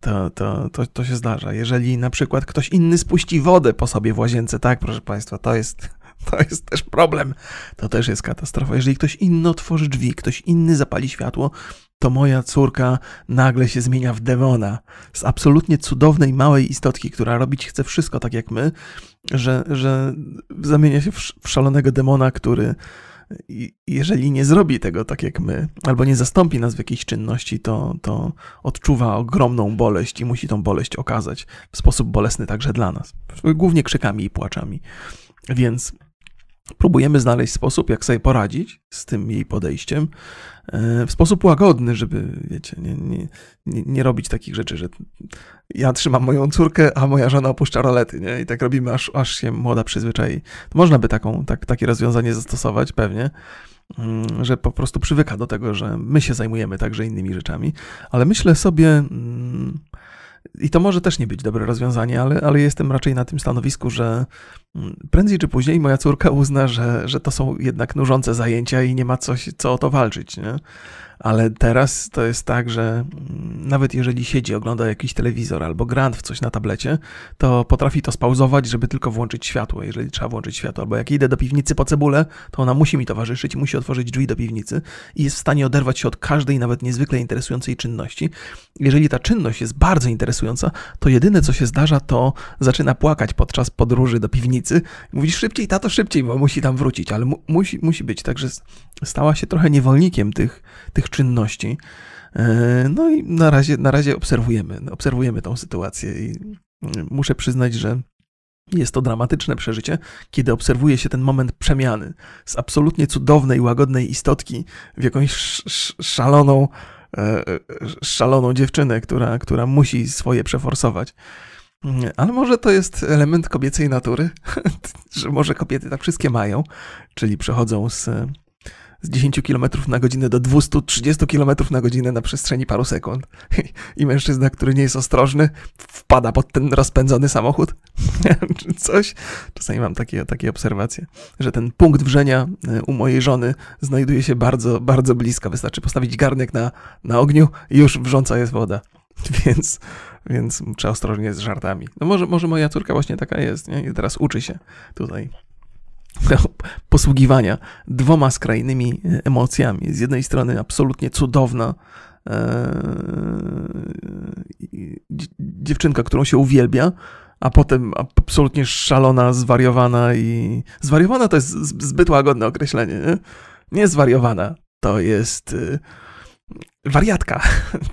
to, to, to, to się zdarza. Jeżeli na przykład ktoś inny spuści wodę po sobie w łazience, tak, proszę Państwa, to jest, to jest też problem. To też jest katastrofa. Jeżeli ktoś inny otworzy drzwi, ktoś inny zapali światło, to moja córka nagle się zmienia w demona. Z absolutnie cudownej, małej istotki, która robić chce wszystko tak jak my, że, że zamienia się w szalonego demona, który jeżeli nie zrobi tego tak jak my, albo nie zastąpi nas w jakiejś czynności, to, to odczuwa ogromną boleść i musi tą boleść okazać w sposób bolesny także dla nas. Głównie krzykami i płaczami. Więc próbujemy znaleźć sposób, jak sobie poradzić z tym jej podejściem e, w sposób łagodny, żeby, wiecie, nie, nie, nie, robić takich rzeczy, że ja trzymam moją córkę, a moja żona opuszcza rolety, nie? I tak robimy, aż, aż się młoda przyzwyczai. Można by taką, tak, takie rozwiązanie zastosować, pewnie, mm, że po prostu przywyka do tego, że my się zajmujemy także innymi rzeczami, ale myślę sobie... Hmm, i to może też nie być dobre rozwiązanie, ale, ale jestem raczej na tym stanowisku, że mm, prędzej czy później moja córka uzna, że, że to są jednak nużące zajęcia i nie ma coś, co o to walczyć. Nie? Ale teraz to jest tak, że mm, nawet jeżeli siedzi, ogląda jakiś telewizor albo grant w coś na tablecie, to potrafi to spauzować, żeby tylko włączyć światło, jeżeli trzeba włączyć światło. Albo jak idę do piwnicy po cebulę, to ona musi mi towarzyszyć musi otworzyć drzwi do piwnicy i jest w stanie oderwać się od każdej, nawet niezwykle interesującej czynności. Jeżeli ta czynność jest bardzo interesująca, to jedyne co się zdarza, to zaczyna płakać podczas podróży do piwnicy. Mówi szybciej, tato, szybciej, bo musi tam wrócić, ale mu, musi, musi być. Także stała się trochę niewolnikiem tych, tych czynności. E, no i na razie, na razie obserwujemy, obserwujemy tą sytuację i mm, muszę przyznać, że jest to dramatyczne przeżycie, kiedy obserwuje się ten moment przemiany z absolutnie cudownej, łagodnej istotki w jakąś szaloną, e, szaloną dziewczynę, która, która musi swoje przeforsować. Mm, ale może to jest element kobiecej natury, że może kobiety tak wszystkie mają, czyli przechodzą z z 10 km na godzinę do 230 km na godzinę na przestrzeni paru sekund. I mężczyzna, który nie jest ostrożny, wpada pod ten rozpędzony samochód. Czy coś. Czasami mam takie, takie obserwacje, że ten punkt wrzenia e, u mojej żony znajduje się bardzo, bardzo blisko. Wystarczy postawić garnek na, na ogniu i już wrząca jest woda. Więc, więc trzeba ostrożnie z żartami. No może, może moja córka właśnie taka jest, nie? I teraz uczy się tutaj posługiwania dwoma skrajnymi e, emocjami. Z jednej strony absolutnie cudowna e, dziewczynka, którą się uwielbia, a potem absolutnie szalona, zwariowana i... Zwariowana to jest zbyt łagodne określenie, nie? Nie zwariowana, to jest e, wariatka.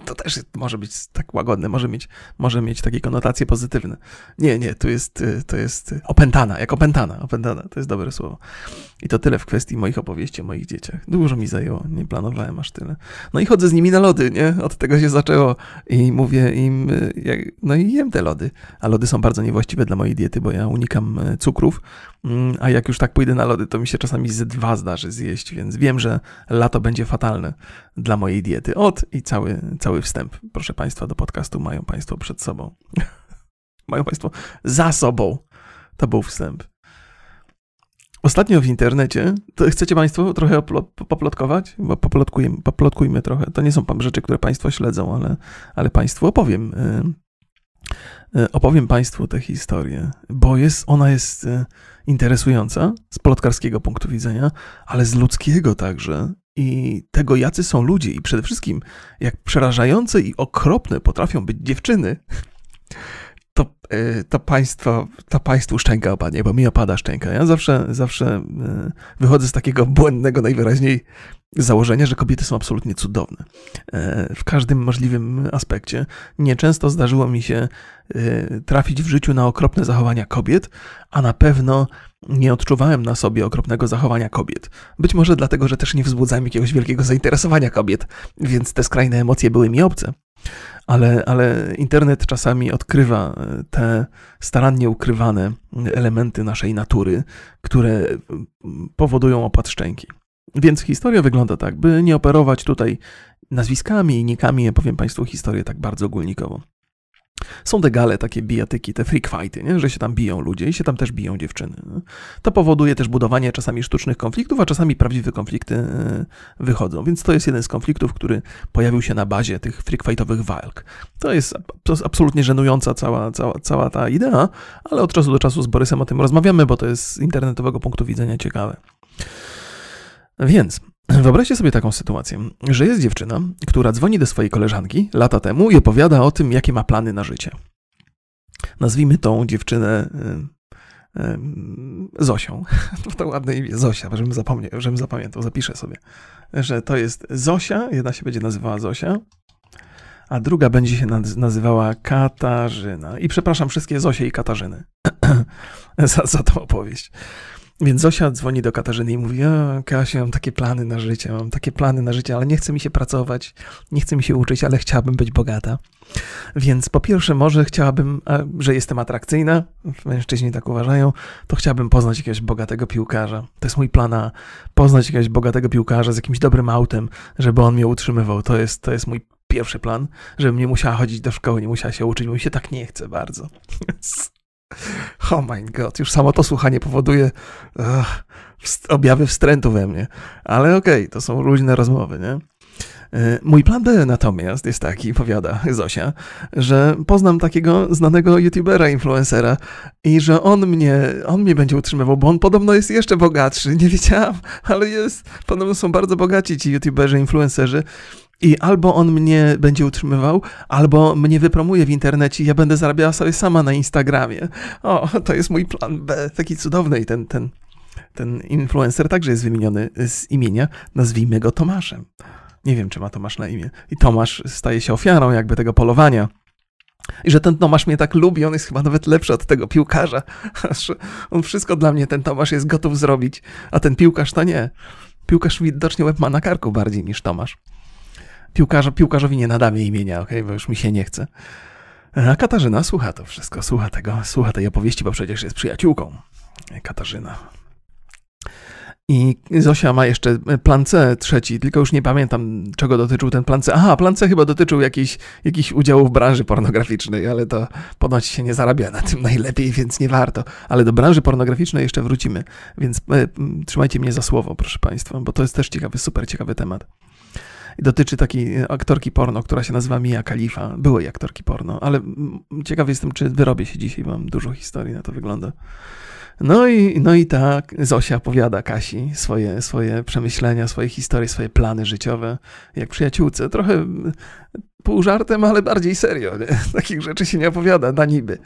To też może być tak łagodne, może mieć, może mieć takie konotacje pozytywne. Nie, nie, tu jest, y, to jest y, opętana, jak opętana, opętana, to jest dobre słowo. I to tyle w kwestii moich opowieści o moich dzieciach. Dużo mi zajęło, nie planowałem aż tyle. No i chodzę z nimi na lody, nie? Od tego się zaczęło i mówię im, y, no i jem te lody. A lody są bardzo niewłaściwe dla mojej diety, bo ja unikam cukrów, mm, a jak już tak pójdę na lody, to mi się czasami ze dwa zdarzy zjeść, więc wiem, że lato będzie fatalne dla mojej diety. Od i cały, cały wstęp, proszę Państwa, do podcastu mają Państwo przed sobą. mają Państwo za sobą. To był wstęp. Ostatnio w internecie, chcecie Państwo trochę poplotkować? Bo poplotkujmy, poplotkujmy trochę. To nie są rzeczy, które Państwo śledzą, ale, ale Państwu opowiem. Y, y, opowiem Państwu tę historię, bo jest, ona jest y, interesująca z plotkarskiego punktu widzenia, ale z ludzkiego także i tego, jacy są ludzie, i przede wszystkim, jak przerażające i okropne potrafią być dziewczyny, to, e, to, państwo, to państwu szczęka opadnie, bo mi opada szczęka. Ja zawsze, zawsze e, wychodzę z takiego błędnego najwyraźniej założenia, że kobiety są absolutnie cudowne. E, w każdym możliwym aspekcie. Nieczęsto zdarzyło mi się trafić w życiu na okropne zachowania kobiet, a na pewno nie odczuwałem na sobie okropnego zachowania kobiet. Być może dlatego, że też nie wzbudzałem jakiegoś wielkiego zainteresowania kobiet, więc te skrajne emocje były mi obce. Ale, ale internet czasami odkrywa e, te starannie ukrywane elementy naszej natury, które powodują opad szczęki. Więc historia wygląda tak, by nie operować tutaj nazwiskami i nikami, ja powiem Państwu historię tak bardzo ogólnikowo. Są te gale, takie bijatyki, te freak fighty, nie? że się tam biją ludzie i się tam też biją dziewczyny. No. To powoduje też budowanie czasami sztucznych konfliktów, a czasami prawdziwe konflikty e, wychodzą. Więc to jest jeden z konfliktów, który pojawił się na bazie tych freak fightowych walk. To jest, to jest absolutnie żenująca cała, cała, cała ta idea, ale od czasu do czasu z Borysem o tym rozmawiamy, bo to jest z internetowego punktu widzenia ciekawe. Więc Wyobraźcie sobie taką sytuację, że jest dziewczyna, która dzwoni do swojej koleżanki lata temu i opowiada o tym, jakie ma plany na życie. Nazwijmy tą dziewczynę y, y, Zosią. To ładne imię, Zosia, żebym zapomniał, żebym zapamiętał, zapiszę sobie, że to jest Zosia, jedna się będzie nazywała Zosia, a druga będzie się nazywała Katarzyna. I przepraszam wszystkie Zosie i Katarzyny za, za tą opowieść. Więc Zosia dzwoni do Katarzyny i mówi: O, Kasia, mam takie plany na życie, mam takie plany na życie, ale nie chce mi się pracować, nie chce mi się uczyć, ale chciałabym być bogata. Więc po pierwsze, może chciałabym, że jestem atrakcyjna, mężczyźni tak uważają, to chciałabym poznać jakiegoś bogatego piłkarza. To jest mój plan, poznać jakiegoś bogatego piłkarza z jakimś dobrym autem, żeby on mnie utrzymywał. To jest, to jest mój pierwszy plan, żebym nie musiała chodzić do szkoły, nie musiała się uczyć, bo mi się tak nie chce bardzo. Oh my god, już samo to słuchanie powoduje objawy wstrętu we mnie. Ale okej, okay, to są luźne rozmowy, nie? E, mój plan B natomiast jest taki, powiada Zosia, że poznam takiego znanego youtubera, influencera i że on mnie, on mnie będzie utrzymywał, bo on podobno jest jeszcze bogatszy. Nie wiedziałam, ale jest. Podobno są bardzo bogaci ci youtuberzy, influencerzy i albo on mnie będzie utrzymywał, albo mnie wypromuje w internecie i ja będę zarabiała sobie sama na Instagramie. O, to jest mój plan B, taki cudowny i ten, ten, ten influencer także jest wymieniony z imienia, nazwijmy go Tomaszem. Nie wiem, czy ma Tomasz na imię. I Tomasz staje się ofiarą jakby tego polowania. I że ten Tomasz mnie tak lubi, on jest chyba nawet lepszy od tego piłkarza. On wszystko dla mnie, ten Tomasz jest gotów zrobić, a ten piłkarz to nie. Piłkarz widocznie łeb ma na karku bardziej niż Tomasz. Piłkarza, piłkarzowi nie nadamy imienia, ok, bo już mi się nie chce. A Katarzyna słucha to wszystko, słucha tego, słucha tej opowieści, bo przecież jest przyjaciółką. Katarzyna. I Zosia ma jeszcze plan C trzeci, tylko już nie pamiętam, czego dotyczył ten plan C. Aha, plan C chyba dotyczył jakichś, jakichś udziałów w branży pornograficznej, ale to ponoć się nie zarabia na tym najlepiej, więc nie warto. Ale do branży pornograficznej jeszcze wrócimy, więc e, trzymajcie mnie za słowo, proszę Państwa, bo to jest też ciekawy, super ciekawy temat. Dotyczy takiej aktorki porno, która się nazywa Mia Khalifa. Byłej aktorki porno, ale ciekawy jestem, czy wyrobię się dzisiaj, mam dużo historii, na to wygląda. No i, no i tak Zosia opowiada Kasi swoje, swoje przemyślenia, swoje historie, swoje plany życiowe, jak przyjaciółce. Trochę pół żartem, ale bardziej serio. Nie? Takich rzeczy się nie opowiada na niby.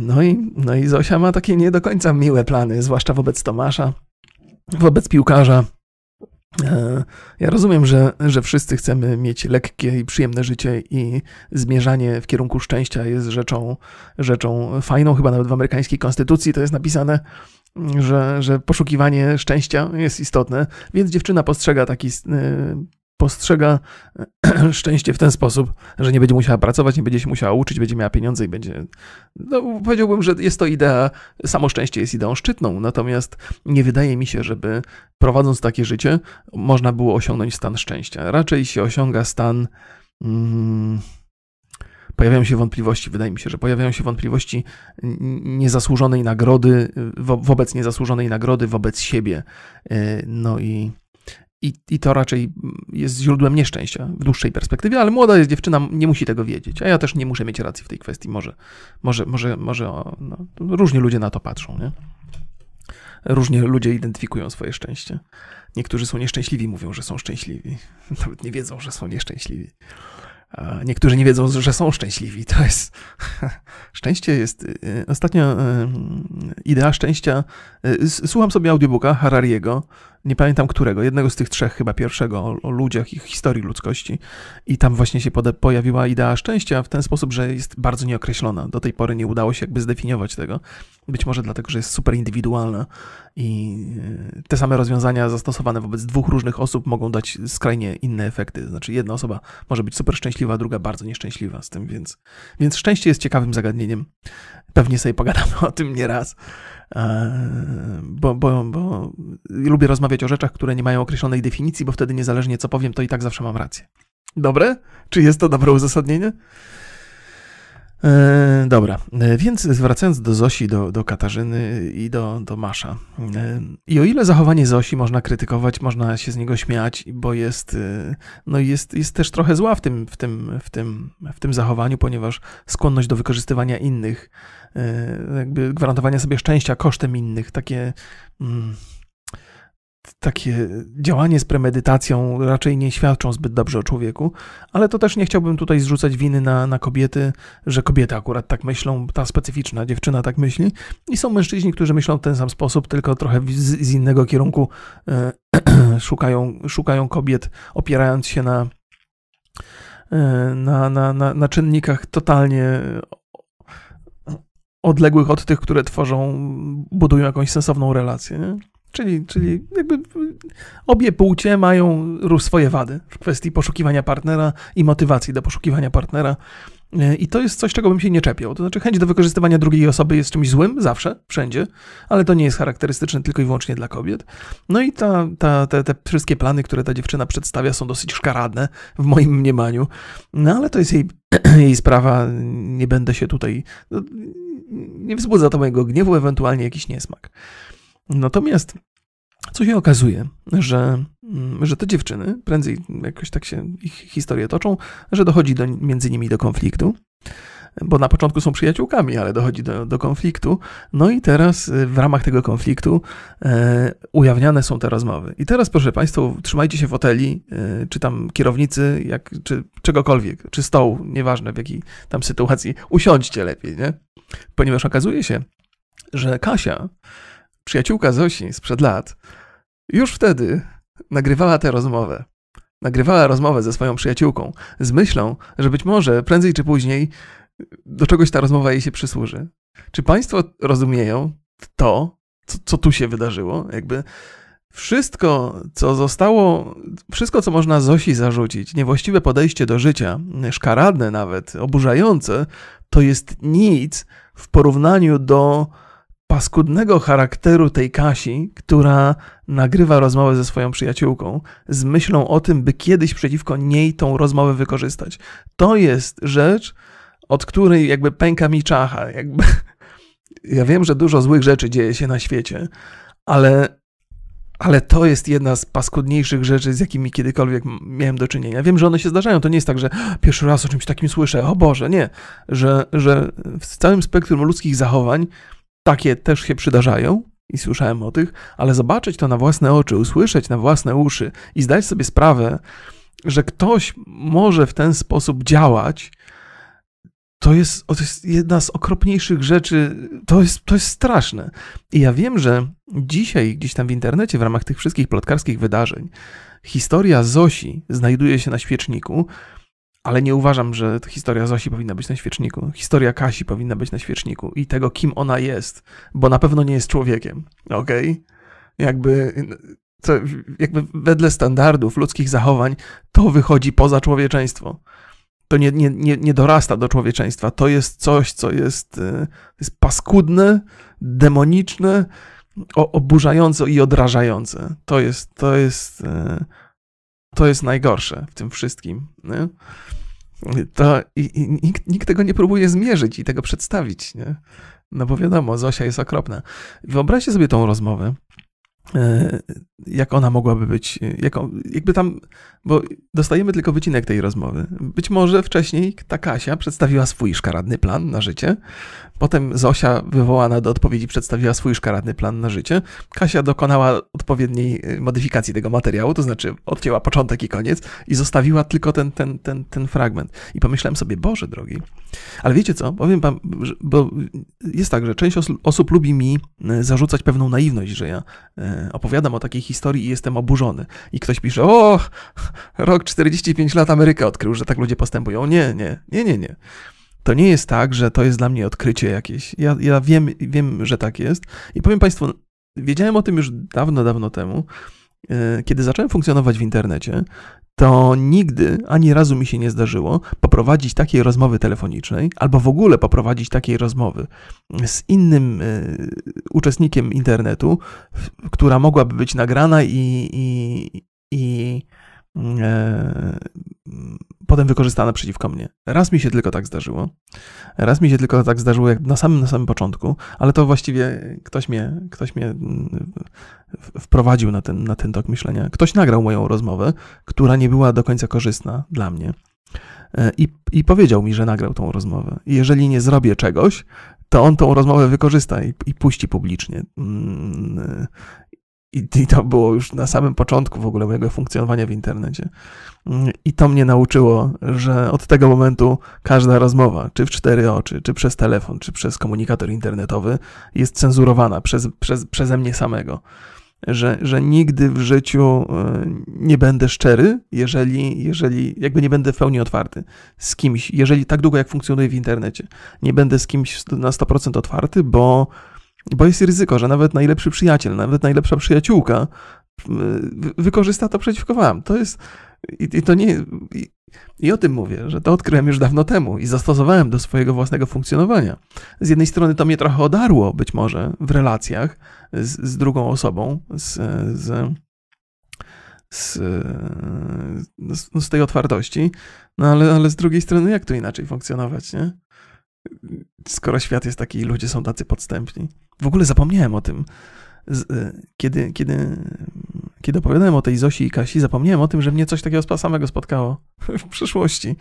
No i, no i Zosia ma takie nie do końca miłe plany, zwłaszcza wobec Tomasza, wobec piłkarza. E, ja rozumiem, że, że wszyscy chcemy mieć lekkie i przyjemne życie i zmierzanie w kierunku szczęścia jest rzeczą, rzeczą fajną. Chyba nawet w amerykańskiej konstytucji to jest napisane, że, że poszukiwanie szczęścia jest istotne, więc dziewczyna postrzega taki e, postrzega szczęście w ten sposób, że nie będzie musiała pracować, nie będzie się musiała uczyć, będzie miała pieniądze i będzie. No, powiedziałbym, że jest to idea, samo szczęście jest ideą szczytną, natomiast nie wydaje mi się, żeby prowadząc takie życie, można było osiągnąć stan szczęścia. Raczej się osiąga stan. Mm, pojawiają się wątpliwości, wydaje mi się, że pojawiają się wątpliwości niezasłużonej nagrody, wo wobec niezasłużonej nagrody, wobec siebie. E, no i i, I to raczej jest źródłem nieszczęścia w dłuższej perspektywie, ale młoda jest dziewczyna, nie musi tego wiedzieć. A ja też nie muszę mieć racji w tej kwestii. Może, może, może, może no, różni ludzie na to patrzą. Nie? Różnie ludzie identyfikują swoje szczęście. Niektórzy są nieszczęśliwi, mówią, że są szczęśliwi. Nawet nie wiedzą, że są nieszczęśliwi. Niektórzy nie wiedzą, że są szczęśliwi. To jest. Szczęście jest. Y, ostatnio y, idea szczęścia. Y, słucham sobie audiobooka Harariego nie pamiętam którego, jednego z tych trzech, chyba pierwszego, o, o ludziach i historii ludzkości. I tam właśnie się pojawiła idea szczęścia w ten sposób, że jest bardzo nieokreślona. Do tej pory nie udało się jakby zdefiniować tego. Być może dlatego, że jest super indywidualna i te same rozwiązania zastosowane wobec dwóch różnych osób mogą dać skrajnie inne efekty. Znaczy, jedna osoba może być super szczęśliwa, druga bardzo nieszczęśliwa z tym, więc, więc szczęście jest ciekawym zagadnieniem. Pewnie sobie pogadamy o tym nieraz, bo, bo, bo lubię rozmawiać o rzeczach, które nie mają określonej definicji, bo wtedy niezależnie co powiem, to i tak zawsze mam rację. Dobre? Czy jest to dobre uzasadnienie? E, dobra, e, więc wracając do Zosi, do, do Katarzyny i do, do Masza. E, I o ile zachowanie Zosi można krytykować, można się z niego śmiać, bo jest, no jest, jest też trochę zła w tym, w, tym, w, tym, w tym zachowaniu, ponieważ skłonność do wykorzystywania innych, jakby gwarantowania sobie szczęścia kosztem innych, takie. Mm, takie działanie z premedytacją raczej nie świadczą zbyt dobrze o człowieku, ale to też nie chciałbym tutaj zrzucać winy na, na kobiety, że kobiety akurat tak myślą, ta specyficzna dziewczyna tak myśli i są mężczyźni, którzy myślą w ten sam sposób, tylko trochę z, z innego kierunku e, szukają, szukają kobiet, opierając się na, e, na, na, na, na czynnikach totalnie odległych od tych, które tworzą, budują jakąś sensowną relację. Nie? Czyli, czyli jakby obie płcie mają swoje wady w kwestii poszukiwania partnera i motywacji do poszukiwania partnera. E, I to jest coś, czego bym się nie czepiał. To znaczy, chęć do wykorzystywania drugiej osoby jest czymś złym, zawsze, wszędzie, ale to nie jest charakterystyczne tylko i wyłącznie dla kobiet. No i ta, ta, te, te wszystkie plany, które ta dziewczyna przedstawia, są dosyć szkaradne w moim mniemaniu. No ale to jest jej, jej sprawa. Nie będę się tutaj. No, nie wzbudza to mojego gniewu, ewentualnie jakiś niesmak. Natomiast co się okazuje, że, mm, że te dziewczyny, prędzej jakoś tak się ich historie toczą, że dochodzi do, między nimi do konfliktu, bo na początku są przyjaciółkami, ale dochodzi do, do konfliktu. No i teraz y, w ramach tego konfliktu e, ujawniane są te rozmowy. I teraz, proszę Państwa, trzymajcie się foteli, e, czy tam kierownicy, jak, czy czegokolwiek, czy stołu, nieważne w jakiej tam sytuacji, usiądźcie lepiej, nie? Ponieważ okazuje się, że Kasia przyjaciółka Zosi sprzed lat, już wtedy nagrywała tę rozmowę. Nagrywała rozmowę ze swoją przyjaciółką z myślą, że być może prędzej czy później do czegoś ta rozmowa jej się przysłuży. Czy Państwo rozumieją to, co, co tu się wydarzyło? Jakby wszystko, co zostało, wszystko, co można Zosi zarzucić, niewłaściwe podejście do życia, szkaradne nawet, oburzające, to jest nic w porównaniu do paskudnego charakteru tej Kasi, która nagrywa rozmowę ze swoją przyjaciółką z myślą o tym, by kiedyś przeciwko niej tą rozmowę wykorzystać. To jest rzecz, od której jakby pęka mi czacha. Jakby... Ja wiem, że dużo złych rzeczy dzieje się na świecie, ale, ale to jest jedna z paskudniejszych rzeczy, z jakimi kiedykolwiek miałem do czynienia. Wiem, że one się zdarzają. To nie jest tak, że pierwszy raz o czymś takim słyszę. O Boże, nie. Że, że w całym spektrum ludzkich zachowań takie też się przydarzają i słyszałem o tych, ale zobaczyć to na własne oczy, usłyszeć na własne uszy i zdać sobie sprawę, że ktoś może w ten sposób działać, to jest, to jest jedna z okropniejszych rzeczy, to jest, to jest straszne. I ja wiem, że dzisiaj gdzieś tam w internecie, w ramach tych wszystkich plotkarskich wydarzeń, historia Zosi znajduje się na świeczniku, ale nie uważam, że historia Zosi powinna być na świeczniku. Historia Kasi powinna być na świeczniku i tego, kim ona jest, bo na pewno nie jest człowiekiem. Okej? Okay? Jakby, jakby wedle standardów ludzkich zachowań to wychodzi poza człowieczeństwo. To nie, nie, nie, nie dorasta do człowieczeństwa. To jest coś, co jest, e, jest paskudne, demoniczne, oburzające i odrażające. To jest, to jest, e, to jest najgorsze w tym wszystkim. Nie? To i, i nikt, nikt, tego nie próbuje zmierzyć i tego przedstawić. Nie? No bo wiadomo, Zosia jest okropna. Wyobraźcie sobie tą rozmowę. E, jak ona mogłaby być, jaką, jakby tam, bo dostajemy tylko wycinek tej rozmowy. Być może wcześniej ta Kasia przedstawiła swój szkaradny plan na życie, potem Zosia wywołana do odpowiedzi przedstawiła swój szkaradny plan na życie, Kasia dokonała odpowiedniej e, modyfikacji tego materiału, to znaczy odcięła początek i koniec i zostawiła tylko ten, ten, ten, ten fragment. I pomyślałem sobie, Boże drogi, ale wiecie co, powiem wam, bo jest tak, że część osób lubi mi e, zarzucać pewną naiwność, że ja e, opowiadam o takiej historii i jestem oburzony. I ktoś pisze, o, rok 45 lat Ameryka odkrył, że tak ludzie postępują. Nie, nie, nie, nie, nie. To nie jest tak, że to jest dla mnie odkrycie jakieś. Ja, ja wiem, wiem, że tak jest. I powiem Państwu, wiedziałem o tym już dawno, dawno temu. E, kiedy zacząłem funkcjonować w internecie, to nigdy ani razu mi się nie zdarzyło poprowadzić takiej rozmowy telefonicznej, albo w ogóle poprowadzić takiej rozmowy z innym y, uczestnikiem internetu, która mogłaby być nagrana i, i, i e, potem wykorzystana przeciwko mnie. Raz mi się tylko tak zdarzyło. Raz mi się tylko tak zdarzyło jak na samym, na samym początku, ale to właściwie ktoś mnie, ktoś mnie mm, wprowadził na ten, na ten tok myślenia. Ktoś nagrał moją rozmowę, która nie była do końca korzystna dla mnie. E, I, I powiedział mi, że nagrał tą rozmowę. Jeżeli nie zrobię czegoś, to on tą rozmowę wykorzysta i, i puści publicznie. Mm, i, I to było już na samym początku w ogóle mojego funkcjonowania w internecie. I to mnie nauczyło, że od tego momentu każda rozmowa, czy w cztery oczy, czy przez telefon, czy przez komunikator internetowy, jest cenzurowana przez, przez, przeze mnie samego. Że, że nigdy w życiu e, nie będę szczery, jeżeli, jeżeli jakby nie będę w pełni otwarty z kimś, jeżeli tak długo jak funkcjonuję w internecie, nie będę z kimś na 100% otwarty, bo bo jest ryzyko, że nawet najlepszy przyjaciel, nawet najlepsza przyjaciółka wykorzysta to przeciwko wam. To jest. I, i to nie. I, I o tym mówię, że to odkryłem już dawno temu i zastosowałem do swojego własnego funkcjonowania. Z jednej strony to mnie trochę odarło, być może, w relacjach z, z drugą osobą, z, z, z, z, tej otwartości, no ale, ale z drugiej strony, jak tu inaczej funkcjonować, nie? Skoro świat jest taki i ludzie są tacy podstępni. W ogóle zapomniałem o tym. Y, kiedy, kiedy, kiedy opowiadałem o tej Zosi i Kasi, zapomniałem o tym, że mnie coś takiego samego spotkało w przyszłości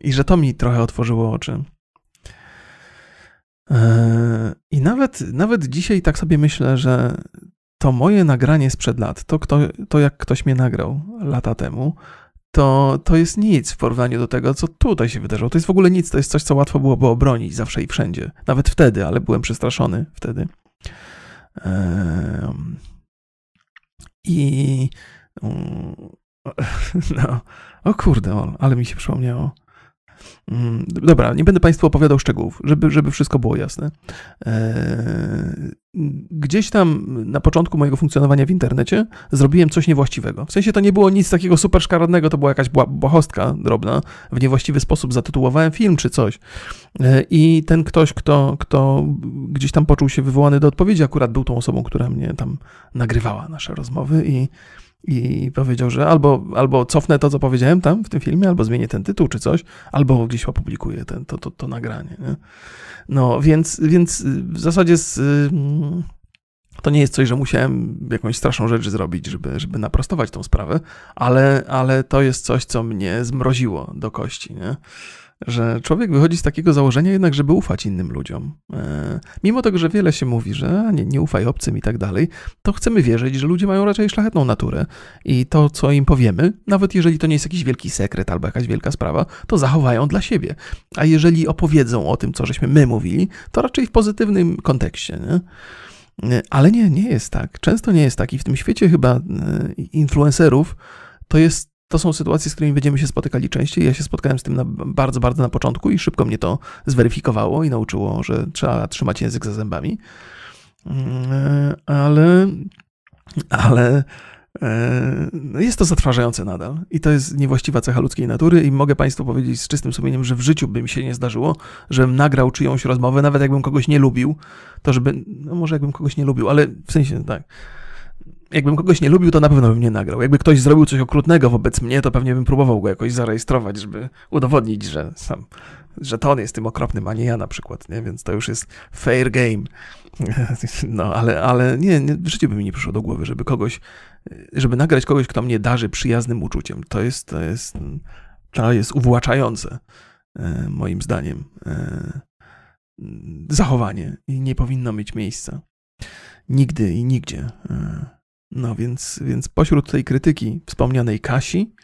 i że to mi trochę otworzyło oczy. E, I nawet, nawet dzisiaj tak sobie myślę, że to moje nagranie sprzed lat, to, kto, to jak ktoś mnie nagrał lata temu, to, to jest nic w porównaniu do tego, co tutaj się wydarzyło. To jest w ogóle nic, to jest coś, co łatwo byłoby obronić zawsze i wszędzie. Nawet wtedy, ale byłem przestraszony wtedy. I. No. O kurde, ale mi się przypomniało. Mm, dobra, nie będę Państwu opowiadał szczegółów, żeby, żeby wszystko było jasne. E, gdzieś tam na początku mojego funkcjonowania w internecie zrobiłem coś niewłaściwego. W sensie to nie było nic takiego super szkaradnego, to była jakaś błahostka drobna. W niewłaściwy sposób zatytułowałem film czy coś. E, I ten ktoś, kto, kto gdzieś tam poczuł się wywołany do odpowiedzi, akurat był tą osobą, która mnie tam nagrywała nasze rozmowy i i powiedział, że albo, albo cofnę to, co powiedziałem tam w tym filmie, albo zmienię ten tytuł czy coś, albo gdzieś opublikuję ten, to, to, to nagranie. Nie? No, więc, więc w zasadzie z, mm, to nie jest coś, że musiałem jakąś straszną rzecz zrobić, żeby, żeby naprostować tą sprawę, ale, ale to jest coś, co mnie zmroziło do kości. Nie? Że człowiek wychodzi z takiego założenia jednak, żeby ufać innym ludziom. E, mimo tego, że wiele się mówi, że nie, nie ufaj obcym i tak dalej, to chcemy wierzyć, że ludzie mają raczej szlachetną naturę i to, co im powiemy, nawet jeżeli to nie jest jakiś wielki sekret albo jakaś wielka sprawa, to zachowają dla siebie. A jeżeli opowiedzą o tym, co żeśmy my mówili, to raczej w pozytywnym kontekście. Nie? E, ale nie, nie jest tak. Często nie jest tak i w tym świecie chyba e, influencerów to jest to są sytuacje, z którymi będziemy się spotykali częściej. Ja się spotkałem z tym na, bardzo, bardzo na początku i szybko mnie to zweryfikowało i nauczyło, że trzeba trzymać język za zębami. Mm, ale, ale e, jest to zatrważające nadal i to jest niewłaściwa cecha ludzkiej natury i mogę Państwu powiedzieć z czystym sumieniem, że w życiu by mi się nie zdarzyło, żebym nagrał czyjąś rozmowę, nawet jakbym kogoś nie lubił, to żeby, no może jakbym kogoś nie lubił, ale w sensie tak, jakbym kogoś nie lubił, to na pewno bym nie nagrał. Jakby ktoś zrobił coś okrutnego wobec mnie, to pewnie bym próbował go jakoś zarejestrować, żeby udowodnić, że sam, że to on jest tym okropnym, a nie ja na przykład, nie? Więc to już jest fair game. No, ale, ale nie, nie, w życiu by mi nie przyszło do głowy, żeby kogoś, żeby nagrać kogoś, kto mnie darzy przyjaznym uczuciem. To jest, to jest, to jest uwłaczające, e, moim zdaniem, e, zachowanie i nie powinno mieć miejsca. Nigdy i nigdzie. No więc, więc pośród tej krytyki wspomnianej Kasi,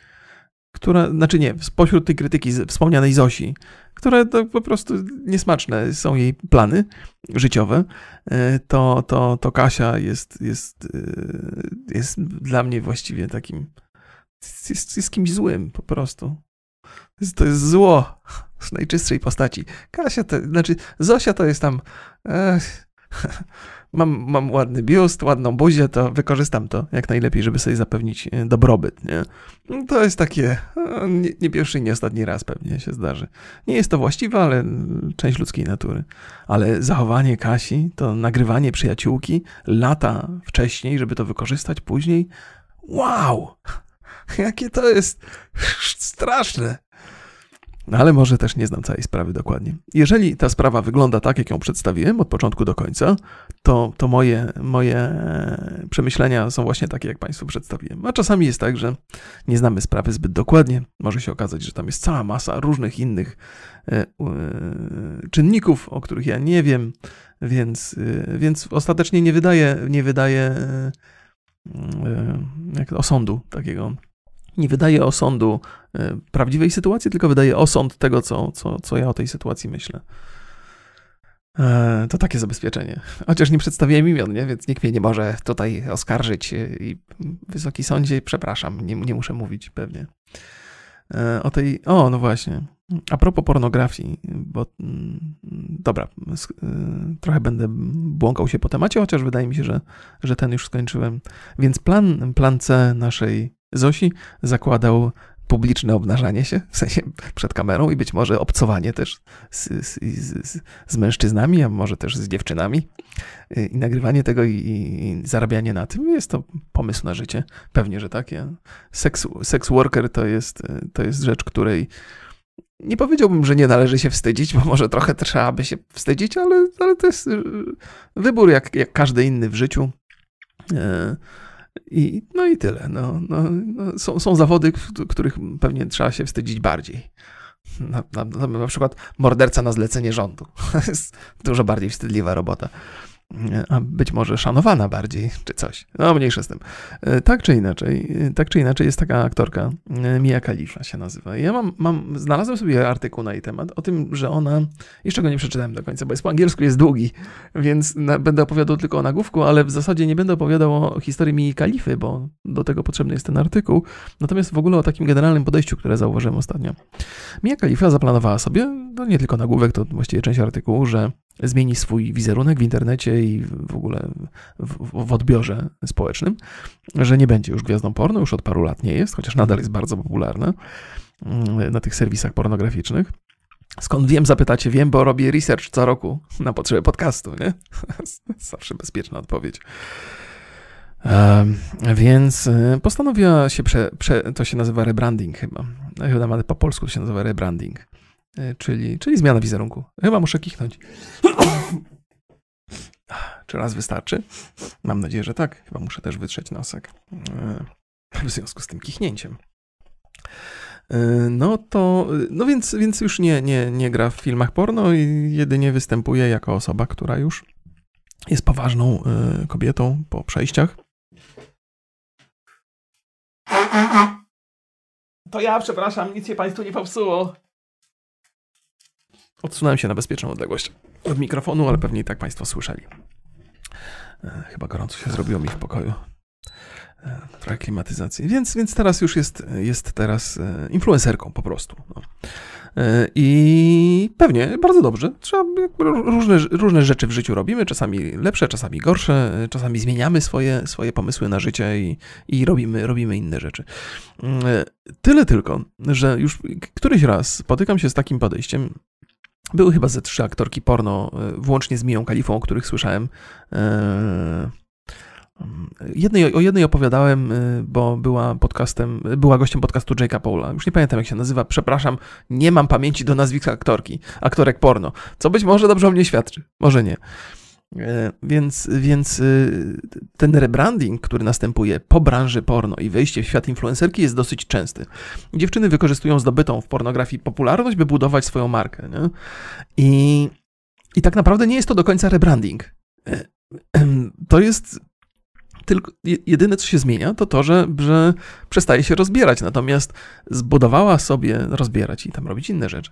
która, znaczy nie, spośród tej krytyki wspomnianej Zosi, które to po prostu niesmaczne są jej plany życiowe, e, to, to, to Kasia jest, jest, e, jest dla mnie właściwie takim, jest, jest kimś złym po prostu. To jest, to jest zło w najczystszej postaci. Kasia to, znaczy Zosia to jest tam... E, mam, mam ładny biust, ładną buzię, to wykorzystam to jak najlepiej, żeby sobie zapewnić e, dobrobyt, nie? To jest takie, e, nie, nie pierwszy i nie ostatni raz pewnie się zdarzy. Nie jest to właściwe, ale część ludzkiej natury. Ale zachowanie Kasi, to nagrywanie przyjaciółki lata wcześniej, żeby to wykorzystać później, wow! Jakie to jest straszne. No ale może też nie znam całej sprawy dokładnie. Jeżeli ta sprawa wygląda tak, jak ją przedstawiłem od początku do końca, to, to moje, moje przemyślenia są właśnie takie, jak Państwu przedstawiłem. A czasami jest tak, że nie znamy sprawy zbyt dokładnie. Może się okazać, że tam jest cała masa różnych innych e, e, czynników, o których ja nie wiem, więc, e, więc ostatecznie nie wydaje, nie wydaje jak osądu takiego nie wydaje osądu e, prawdziwej sytuacji, tylko wydaje osąd tego, co, co, co ja o tej sytuacji myślę. E, to takie zabezpieczenie. Chociaż nie przedstawiłem imion, nie? więc nikt mnie nie może tutaj oskarżyć i Wysoki Sądzie, przepraszam, nie, nie muszę mówić pewnie. E, o tej, o no właśnie, a propos pornografii, bo mm, dobra, trochę będę błąkał się po temacie, chociaż wydaje mi się, że, że ten już skończyłem. Więc plan, plan C naszej Zosi zakładał publiczne obnażanie się, w sensie przed kamerą i być może obcowanie też z, z, z, z mężczyznami, a może też z dziewczynami. Y, I nagrywanie tego i, i, zarabianie na tym jest to pomysł na życie. Pewnie, że tak. Ja, sex worker to jest, to jest rzecz, której nie powiedziałbym, że nie należy się wstydzić, bo może trochę trzeba by się wstydzić, ale, ale to jest y, wybór jak, jak każdy inny w życiu. Y, i, no i tyle. No, no, no, są, są zawody, których pewnie trzeba się wstydzić bardziej. Na, na, na przykład morderca na zlecenie rządu. To jest dużo bardziej wstydliwa robota a być może szanowana bardziej, czy coś. No, mniejsze z tym. E, tak czy inaczej, e, tak czy inaczej jest taka aktorka, e, Mia Khalifa się nazywa. Ja mam, mam, znalazłem sobie artykuł na jej temat, o tym, że ona, jeszcze go nie przeczytałem do końca, bo jest po angielsku, jest długi, więc na, będę opowiadał tylko o nagłówku, ale w zasadzie nie będę opowiadał o historii Mii Khalify, bo do tego potrzebny jest ten artykuł. Natomiast w ogóle o takim generalnym podejściu, które zauważyłem ostatnio. Mia Khalifa zaplanowała sobie, no nie tylko nagłówek, to właściwie część artykułu, że zmieni swój wizerunek w internecie i w ogóle w, w, odbiorze społecznym, że nie będzie już gwiazdą porno, już od paru lat nie jest, chociaż nadal jest bardzo popularna mm, na tych serwisach pornograficznych. Skąd wiem, zapytacie, wiem, bo robię research co roku na potrzeby podcastu, nie? Zawsze bezpieczna odpowiedź. Więc y, postanowiła się, prze, prze, to się nazywa rebranding chyba. Chyba po polsku się nazywa rebranding. E, czyli, czyli zmiana wizerunku. Chyba muszę kichnąć. Czy raz wystarczy? Mam nadzieję, że tak. Chyba muszę też wytrzeć nosek. E, w związku z tym kichnięciem. E, no to, no więc, więc już nie, nie, nie gra w filmach porno i jedynie występuje jako osoba, która już jest poważną kobietą po przejściach. To ja, przepraszam, nic się Państwu nie popsuło. Odsunąłem się na bezpieczną odległość od mikrofonu, ale pewnie i tak Państwo słyszeli. E, chyba gorąco się zrobiło mi w pokoju. E, trochę klimatyzacji. Więc, więc teraz już jest, jest teraz e, influencerką po prostu. No. I pewnie bardzo dobrze. Trzeba różne, różne rzeczy w życiu robimy, czasami lepsze, czasami gorsze, czasami zmieniamy swoje, swoje pomysły na życie i, i robimy, robimy inne rzeczy. Tyle tylko, że już któryś raz spotykam się z takim podejściem, były chyba ze trzy aktorki porno, e, włącznie z Miją Kalifą, o których słyszałem. E, jednej, o jednej opowiadałem, e, bo była podcastem, była gościem podcastu Jake'a Paula. Już nie pamiętam jak się nazywa, przepraszam, nie mam pamięci do nazwiska aktorki, aktorek porno, co być może dobrze o mnie świadczy, może nie. E, więc, więc y, ten rebranding, który następuje po branży porno i wejście w świat influencerki jest dosyć częsty. Dziewczyny wykorzystują zdobytą w pornografii popularność, by budować swoją markę. Nie? I, I tak naprawdę nie jest to do końca rebranding. E, to jest tylko jedyne, co się zmienia, to to, że, że przestaje się rozbierać, natomiast zbudowała sobie rozbierać i tam robić inne rzeczy.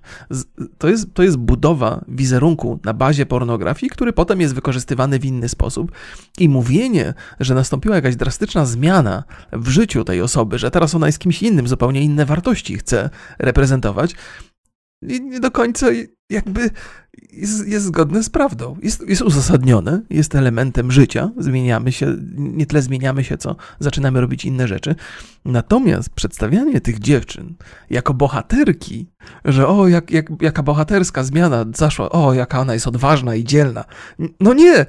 To jest, to jest budowa wizerunku na bazie pornografii, który potem jest wykorzystywany w inny sposób. I mówienie, że nastąpiła jakaś drastyczna zmiana w życiu tej osoby, że teraz ona jest kimś innym, zupełnie inne wartości chce reprezentować, nie do końca jakby jest, jest zgodne z prawdą. Jest, jest uzasadnione, jest elementem życia. Zmieniamy się, nie tyle zmieniamy się, co zaczynamy robić inne rzeczy. Natomiast przedstawianie tych dziewczyn jako bohaterki, że o, jak, jak, jaka bohaterska zmiana zaszła, o, jaka ona jest odważna i dzielna. No nie!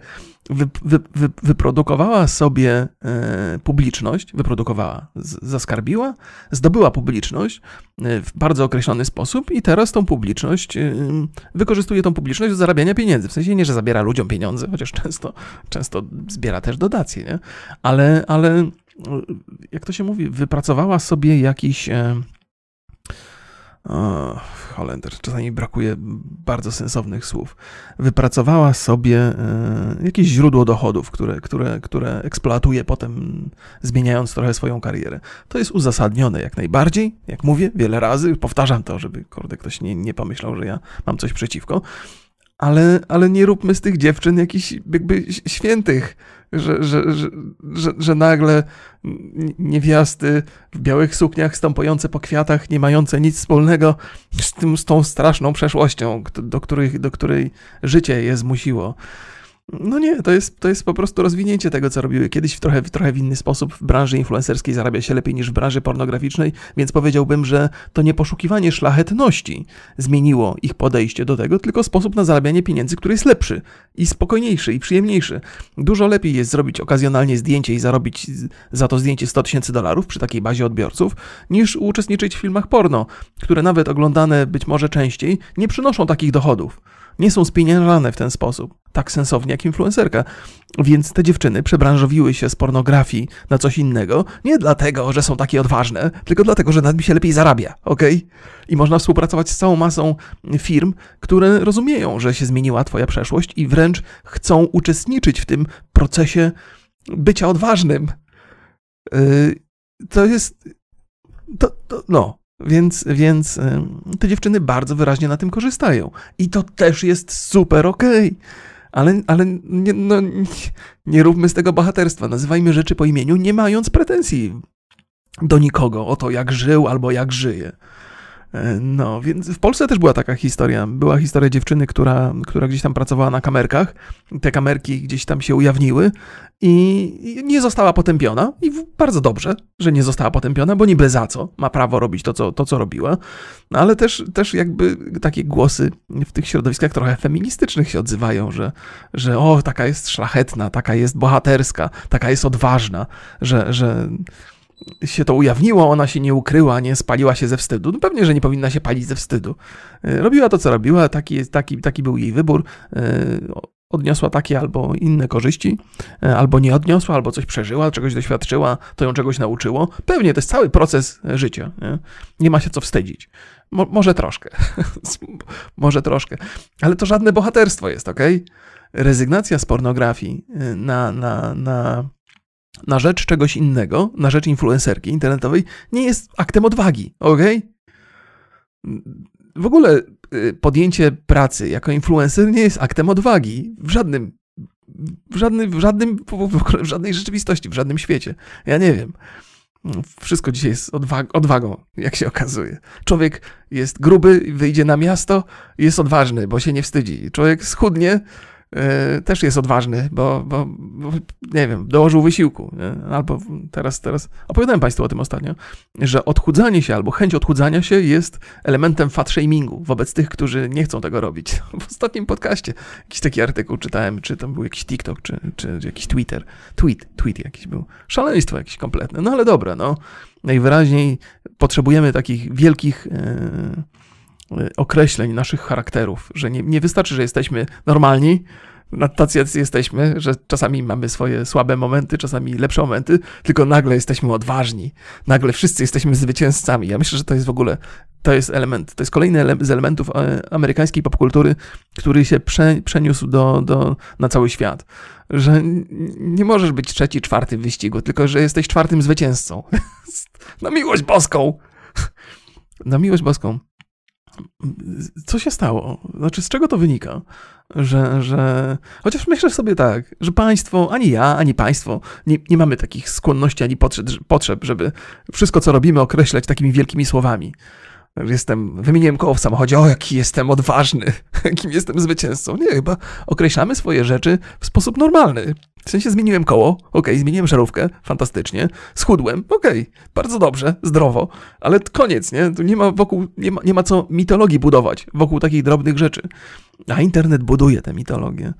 Wy, wy, wy, wyprodukowała sobie e, publiczność, wyprodukowała, zaskarbiła, zdobyła publiczność e, w bardzo określony sposób i teraz tą publiczność, e, wykorzystuje tą publiczność do zarabiania pieniędzy. W sensie nie, że zabiera ludziom pieniądze, chociaż często, często zbiera też dotacje, nie? Ale, ale jak to się mówi, wypracowała sobie jakiś o, Holender, czasami brakuje bardzo sensownych słów. Wypracowała sobie e, jakieś źródło dochodów, które, które, które eksploatuje potem, zmieniając trochę swoją karierę. To jest uzasadnione jak najbardziej. Jak mówię wiele razy, powtarzam to, żeby kurde, ktoś nie, nie pomyślał, że ja mam coś przeciwko. Ale, ale nie róbmy z tych dziewczyn jakichś jakby świętych że, że, że, że, że nagle niewiasty w białych sukniach stąpające po kwiatach, nie mające nic wspólnego z, tym, z tą straszną przeszłością, do, której, do której życie je zmusiło. No nie, to jest, to jest po prostu rozwinięcie tego, co robiły kiedyś w trochę, w trochę w inny sposób. W branży influencerskiej zarabia się lepiej niż w branży pornograficznej, więc powiedziałbym, że to nie poszukiwanie szlachetności zmieniło ich podejście do tego, tylko sposób na zarabianie pieniędzy, który jest lepszy i spokojniejszy i przyjemniejszy. Dużo lepiej jest zrobić okazjonalnie zdjęcie i zarobić za to zdjęcie 100 tysięcy dolarów przy takiej bazie odbiorców, niż uczestniczyć w filmach porno, które nawet oglądane być może częściej nie przynoszą takich dochodów nie są spieniężane w ten sposób, tak sensownie jak influencerka. Więc te dziewczyny przebranżowiły się z pornografii na coś innego, nie dlatego, że są takie odważne, tylko dlatego, że nad się lepiej zarabia, ok? I można współpracować z całą masą firm, które rozumieją, że się zmieniła twoja przeszłość i wręcz chcą uczestniczyć w tym procesie bycia odważnym. Yy, to jest. To, to, no, więc, więc te dziewczyny bardzo wyraźnie na tym korzystają. I to też jest super okej. Okay. Ale, ale nie, no, nie, nie róbmy z tego bohaterstwa. Nazywajmy rzeczy po imieniu, nie mając pretensji do nikogo o to, jak żył albo jak żyje. E, no, więc w Polsce też była taka historia. Była historia dziewczyny, która, która gdzieś tam pracowała na kamerkach. Te kamerki gdzieś tam się ujawniły i nie została potępiona. I bardzo dobrze, że nie została potępiona, bo niby za co. Ma prawo robić to, co, to, co robiła. No, ale też, też jakby takie głosy w tych środowiskach trochę feministycznych się odzywają, że, że o, taka jest szlachetna, taka jest bohaterska, taka jest odważna, że, że się to ujawniło, ona się nie ukryła, nie spaliła się ze wstydu. No pewnie, że nie powinna się palić ze wstydu. E, robiła to, co robiła, taki, taki, taki był jej wybór. E, odniosła takie albo inne korzyści, e, albo nie odniosła, albo coś przeżyła, czegoś doświadczyła, to ją czegoś nauczyło. Pewnie to jest cały proces życia. Nie, nie ma się co wstydzić. Mo może troszkę. może troszkę. Ale to żadne bohaterstwo jest, ok? Rezygnacja z pornografii na, na, na na rzecz czegoś innego, na rzecz influencerki internetowej, nie jest aktem odwagi, ok? W ogóle y, podjęcie pracy jako influencer nie jest aktem odwagi w żadnym, w żadnym, w żadnym, w żadnej rzeczywistości, w żadnym świecie. Ja nie wiem. Wszystko dzisiaj jest odwag odwagą, jak się okazuje. Człowiek jest gruby, wyjdzie na miasto, jest odważny, bo się nie wstydzi. Człowiek schudnie, też jest odważny, bo, bo, bo, nie wiem, dołożył wysiłku. Nie? Albo teraz, teraz opowiadałem Państwu o tym ostatnio, że odchudzanie się albo chęć odchudzania się jest elementem fat shamingu wobec tych, którzy nie chcą tego robić. W ostatnim podcaście jakiś taki artykuł czytałem, czy tam był jakiś TikTok, czy, czy jakiś Twitter, tweet, tweet jakiś był. Szaleństwo jakieś kompletne. No ale dobra, no. Najwyraźniej potrzebujemy takich wielkich. Yy, określeń naszych charakterów, że nie, nie wystarczy, że jesteśmy normalni, tacy jesteśmy, że czasami mamy swoje słabe momenty, czasami lepsze momenty, tylko nagle jesteśmy odważni. Nagle wszyscy jesteśmy zwycięzcami. Ja myślę, że to jest w ogóle, to jest element, to jest kolejny z elementów e, amerykańskiej popkultury, który się prze, przeniósł do, do, na cały świat. Że nie możesz być trzeci, czwarty w wyścigu, tylko że jesteś czwartym zwycięzcą. na miłość boską! na miłość boską. Co się stało? Znaczy, z czego to wynika? Że, że. Chociaż myślę sobie tak, że państwo, ani ja, ani państwo, nie, nie mamy takich skłonności ani potrzeb, potrzeb, żeby wszystko, co robimy, określać takimi wielkimi słowami. Jestem, wymieniłem koło w samochodzie, o jaki jestem odważny, jakim jestem zwycięzcą. Nie, chyba określamy swoje rzeczy w sposób normalny. W sensie zmieniłem koło, okej, okay, zmieniłem żarówkę, fantastycznie, schudłem, okej, okay, bardzo dobrze, zdrowo, ale koniec, nie? Tu nie ma wokół, nie ma, nie ma co mitologii budować wokół takich drobnych rzeczy. A internet buduje tę mitologię.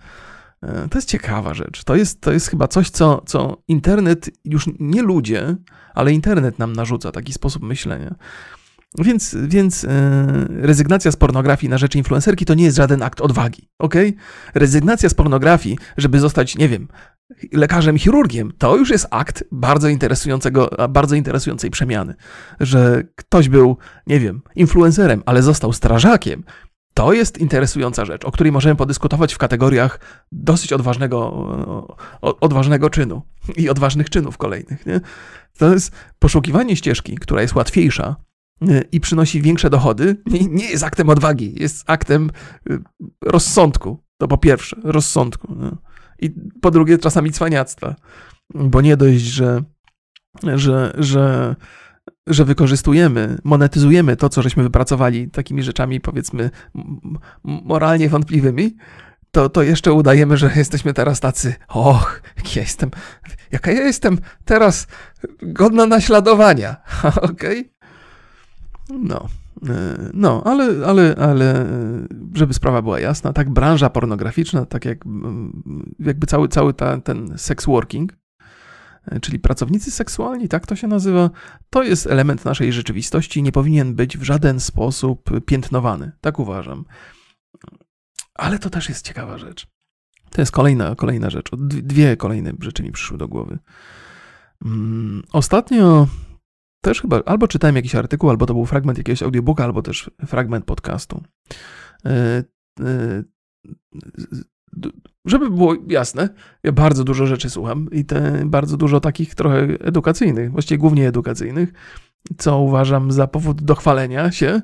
E, to jest ciekawa rzecz. To jest, to jest chyba coś, co, co internet, już nie ludzie, ale internet nam narzuca taki sposób myślenia. Więc, więc e, rezygnacja z pornografii na rzecz influencerki to nie jest żaden akt odwagi, ok? Rezygnacja z pornografii, żeby zostać, nie wiem, lekarzem, chirurgiem, to już jest akt bardzo interesującego, bardzo interesującej przemiany. Że ktoś był, nie wiem, influencerem, ale został strażakiem, to jest interesująca rzecz, o której możemy podyskutować w kategoriach dosyć odważnego, odważnego czynu i odważnych czynów kolejnych. Nie? To jest poszukiwanie ścieżki, która jest łatwiejsza i przynosi większe dochody, nie jest aktem odwagi, jest aktem y, rozsądku. To po pierwsze, rozsądku. Nie? I po drugie, czasami cwaniactwa. Bo nie dość, że, że, że, że wykorzystujemy, monetyzujemy to, co żeśmy wypracowali takimi rzeczami, powiedzmy, moralnie wątpliwymi, to, to jeszcze udajemy, że jesteśmy teraz tacy, och, ja jestem, jaka ja jestem teraz godna naśladowania, okej? Okay? No. E, no, ale, ale, ale żeby sprawa była jasna, tak branża pornograficzna, tak jak jakby cały, cały ta, ten sex working, e, czyli pracownicy seksualni, tak to się nazywa, to jest element naszej rzeczywistości i nie powinien być w żaden sposób piętnowany. Tak uważam. Ale to też jest ciekawa rzecz. To jest kolejna, kolejna rzecz. Dwie kolejne rzeczy mi przyszły do głowy. Mm, ostatnio też chyba albo czytałem jakiś artykuł, albo to był fragment jakiegoś audiobooka, albo też fragment podcastu. E, e, żeby było jasne, ja bardzo dużo rzeczy słucham i te bardzo dużo takich trochę edukacyjnych, właściwie głównie edukacyjnych, co uważam za powód do chwalenia się,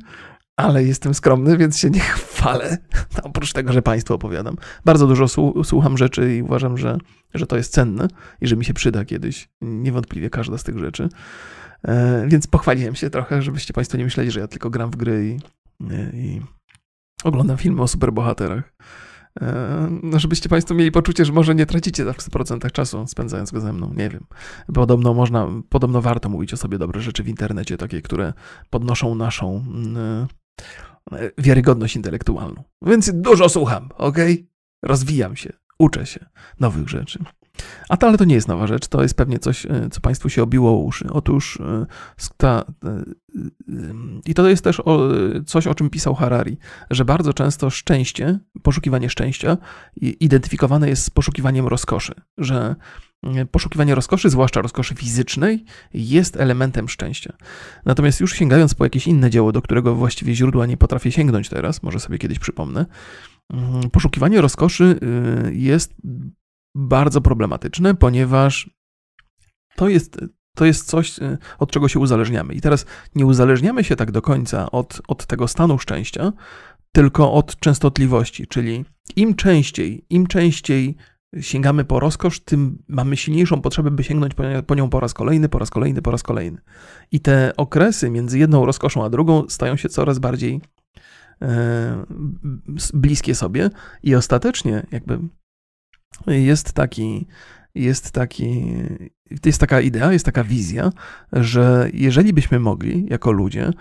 ale jestem skromny, więc się nie chwalę. Oprócz tego, że Państwu opowiadam. Bardzo dużo słucham rzeczy i uważam, że, że to jest cenne i że mi się przyda kiedyś. Niewątpliwie każda z tych rzeczy. E, więc pochwaliłem się trochę, żebyście Państwo nie myśleli, że ja tylko gram w gry i, i oglądam filmy o superbohaterach. E, no, żebyście Państwo mieli poczucie, że może nie tracicie tak w 100% czasu spędzając go ze mną. Nie wiem. Podobno można, podobno warto mówić o sobie dobre rzeczy w internecie, takie, które podnoszą naszą e, wiarygodność intelektualną. Więc dużo słucham, ok? Rozwijam się, uczę się nowych rzeczy. A to, ale to nie jest nowa rzecz, to jest pewnie coś, e, co Państwu się obiło uszy. Otóż e, ta, e, i to jest też coś, o czym pisał Harari, że bardzo często szczęście, poszukiwanie szczęścia identyfikowane jest z poszukiwaniem rozkoszy, że poszukiwanie rozkoszy, zwłaszcza rozkoszy fizycznej, jest elementem szczęścia. Natomiast już sięgając po jakieś inne dzieło, do którego właściwie źródła nie potrafię sięgnąć teraz, może sobie kiedyś przypomnę, mm, poszukiwanie rozkoszy jest bardzo problematyczne, ponieważ to jest, to jest coś, y, od czego się uzależniamy. I teraz nie uzależniamy się tak do końca od, od tego stanu szczęścia, tylko od częstotliwości, czyli im częściej, im częściej sięgamy po rozkosz, tym mamy silniejszą potrzebę, by sięgnąć po nią po raz kolejny, po raz kolejny, po raz kolejny. I te okresy między jedną rozkoszą a drugą stają się coraz bardziej e, bliskie sobie i ostatecznie jakby jest taki, jest taki, jest taka idea, jest taka wizja, że jeżeli byśmy mogli jako ludzie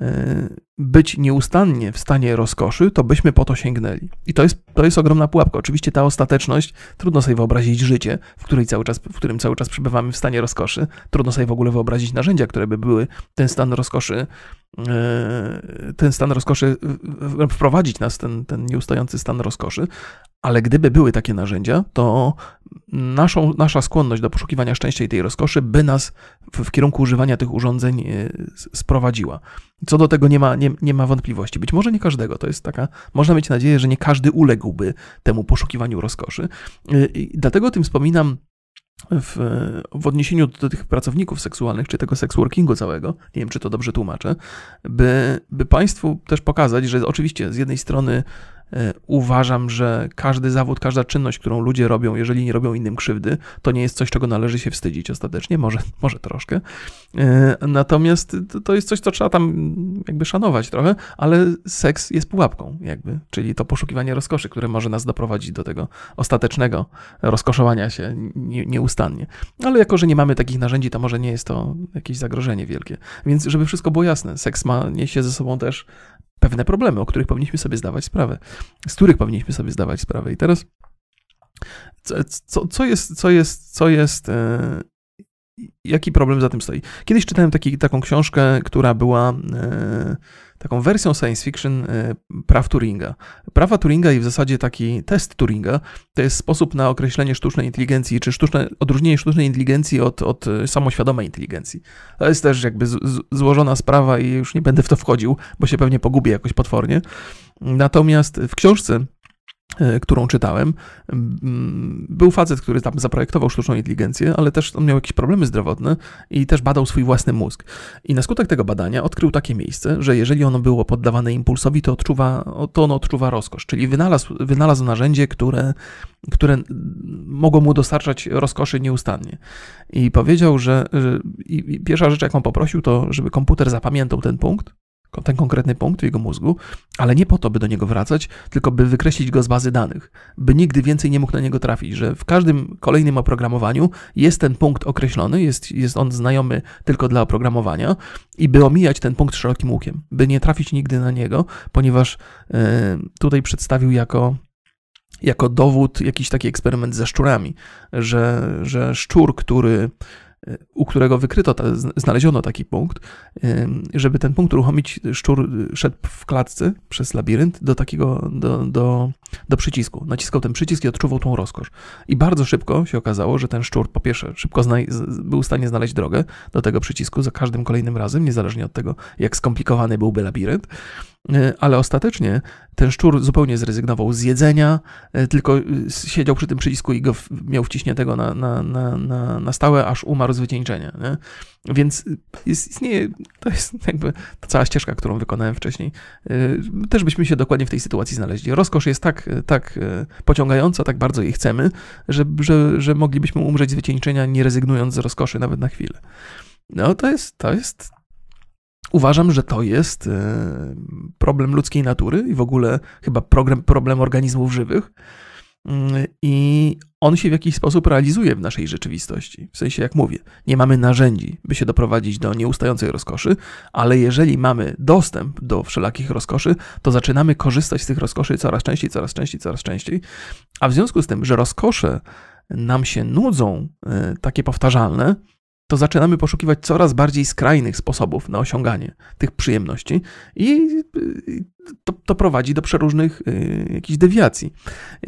e, być nieustannie w stanie rozkoszy, to byśmy po to sięgnęli. I to jest, to jest ogromna pułapka. Oczywiście ta ostateczność, trudno sobie wyobrazić życie, w, której cały czas, w którym cały czas przebywamy w stanie rozkoszy. Trudno sobie w ogóle wyobrazić narzędzia, które by były ten stan rozkoszy ten stan rozkoszy, wprowadzić nas ten, ten nieustający stan rozkoszy, ale gdyby były takie narzędzia, to naszą, nasza skłonność do poszukiwania szczęścia i tej rozkoszy by nas w, w kierunku używania tych urządzeń e, sprowadziła. Co do tego nie ma, nie, nie ma wątpliwości. Być może nie każdego. To jest taka, można mieć nadzieję, że nie każdy uległby temu poszukiwaniu rozkoszy. E, I dlatego o tym wspominam w, w odniesieniu do tych pracowników seksualnych, czy tego sex workingu całego, nie wiem, czy to dobrze tłumaczę, by, by Państwu też pokazać, że oczywiście z jednej strony uważam, że każdy zawód, każda czynność, którą ludzie robią, jeżeli nie robią innym krzywdy, to nie jest coś, czego należy się wstydzić ostatecznie, może, może troszkę. E, natomiast to jest coś, co trzeba tam jakby szanować trochę, ale seks jest pułapką, jakby, czyli to poszukiwanie rozkoszy, które może nas doprowadzić do tego ostatecznego rozkoszowania się nieustannie. Ale jako, że nie mamy takich narzędzi, to może nie jest to jakieś zagrożenie wielkie. Więc, żeby wszystko było jasne, seks ma niesie ze sobą też pewne problemy, o których powinniśmy sobie zdawać sprawę, z których powinniśmy sobie zdawać sprawę. I teraz, co, co, co jest, co jest, co jest, e, jaki problem za tym stoi? Kiedyś czytałem taki, taką książkę, która była e, taką wersją science fiction e, praw Turinga. Prawa Turinga i w zasadzie taki test Turinga to jest sposób na określenie sztucznej inteligencji, czy sztuczne, odróżnienie sztucznej inteligencji od, od samoświadomej inteligencji. To jest też jakby z, z, złożona sprawa i już nie będę w to wchodził, bo się pewnie pogubię jakoś potwornie. Natomiast w książce którą czytałem, był facet, który tam zaprojektował sztuczną inteligencję, ale też on miał jakieś problemy zdrowotne i też badał swój własny mózg. I na skutek tego badania odkrył takie miejsce, że jeżeli ono było poddawane impulsowi, to, odczuwa, to ono odczuwa rozkosz. Czyli wynalazł, wynalazł narzędzie, które, które mogło mu dostarczać rozkoszy nieustannie. I powiedział, że, że i pierwsza rzecz, jaką poprosił, to żeby komputer zapamiętał ten punkt, ten konkretny punkt w jego mózgu, ale nie po to, by do niego wracać, tylko by wykreślić go z bazy danych, by nigdy więcej nie mógł na niego trafić, że w każdym kolejnym oprogramowaniu jest ten punkt określony, jest, jest on znajomy tylko dla oprogramowania i by omijać ten punkt szerokim łukiem, by nie trafić nigdy na niego, ponieważ yy, tutaj przedstawił jako jako dowód jakiś taki eksperyment ze szczurami, że, że szczur, który u którego wykryto, znaleziono taki punkt, żeby ten punkt uruchomić, szczur szedł w klatce przez labirynt do takiego, do, do, do przycisku. Naciskał ten przycisk i odczuwał tą rozkosz. I bardzo szybko się okazało, że ten szczur, po pierwsze, szybko był w stanie znaleźć drogę do tego przycisku za każdym kolejnym razem, niezależnie od tego, jak skomplikowany byłby labirynt. E, ale ostatecznie ten szczur zupełnie zrezygnował z jedzenia, e, tylko e, siedział przy tym przycisku i go miał wciśniętego na, na, na, na, na stałe, aż umarł z wycieńczenia. Nie? Więc jest, istnieje, to jest jakby ta cała ścieżka, którą wykonałem wcześniej. Też byśmy się dokładnie w tej sytuacji znaleźli. Rozkosz jest tak, tak pociągająca, tak bardzo jej chcemy, że, że, że moglibyśmy umrzeć z wycieńczenia, nie rezygnując z rozkoszy nawet na chwilę. No to jest, to jest Uważam, że to jest problem ludzkiej natury i w ogóle chyba problem, problem organizmów żywych. Mm, I on się w jakiś sposób realizuje w naszej rzeczywistości. W sensie, jak mówię, nie mamy narzędzi, by się doprowadzić do nieustającej rozkoszy, ale jeżeli mamy dostęp do wszelakich rozkoszy, to zaczynamy korzystać z tych rozkoszy coraz częściej, coraz częściej, coraz częściej. A w związku z tym, że rozkosze nam się nudzą, e, takie powtarzalne, to zaczynamy poszukiwać coraz bardziej skrajnych sposobów na osiąganie tych przyjemności i to, to prowadzi do przeróżnych y, jakichś dewiacji.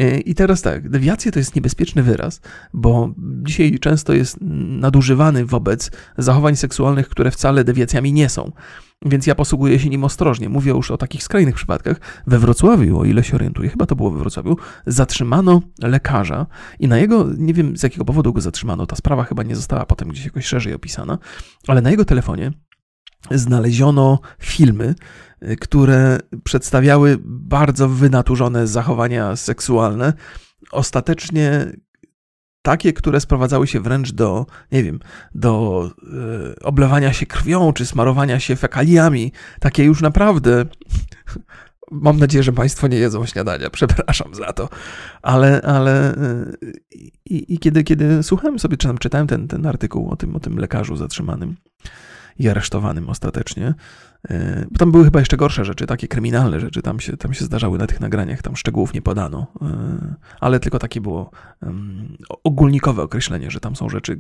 Y, I teraz tak, dewiacje to jest niebezpieczny wyraz, bo dzisiaj często jest nadużywany wobec zachowań seksualnych, które wcale dewiacjami nie są. Więc ja posługuję się nim ostrożnie. Mówię już o takich skrajnych przypadkach. We Wrocławiu, o ile się orientuję, chyba to było we Wrocławiu, zatrzymano lekarza i na jego, nie wiem z jakiego powodu go zatrzymano, ta sprawa chyba nie została potem gdzieś jakoś szerzej opisana, ale na jego telefonie znaleziono filmy, y, które przedstawiały bardzo wynaturzone zachowania seksualne. Ostatecznie takie, które sprowadzały się wręcz do, nie wiem, do e, oblewania się krwią czy smarowania się fekaliami. Takie już naprawdę. Mam nadzieję, że Państwo nie jedzą śniadania, przepraszam za to. Ale, ale e, i, i, kiedy, kiedy słuchałem sobie, czy tam czytałem ten, ten artykuł o tym, o tym lekarzu zatrzymanym, i aresztowanym ostatecznie. E, bo tam były chyba jeszcze gorsze rzeczy, takie kryminalne rzeczy, tam się, tam się zdarzały na tych nagraniach, tam szczegółów nie podano, e, ale tylko takie było ogólnikowe określenie, że tam są rzeczy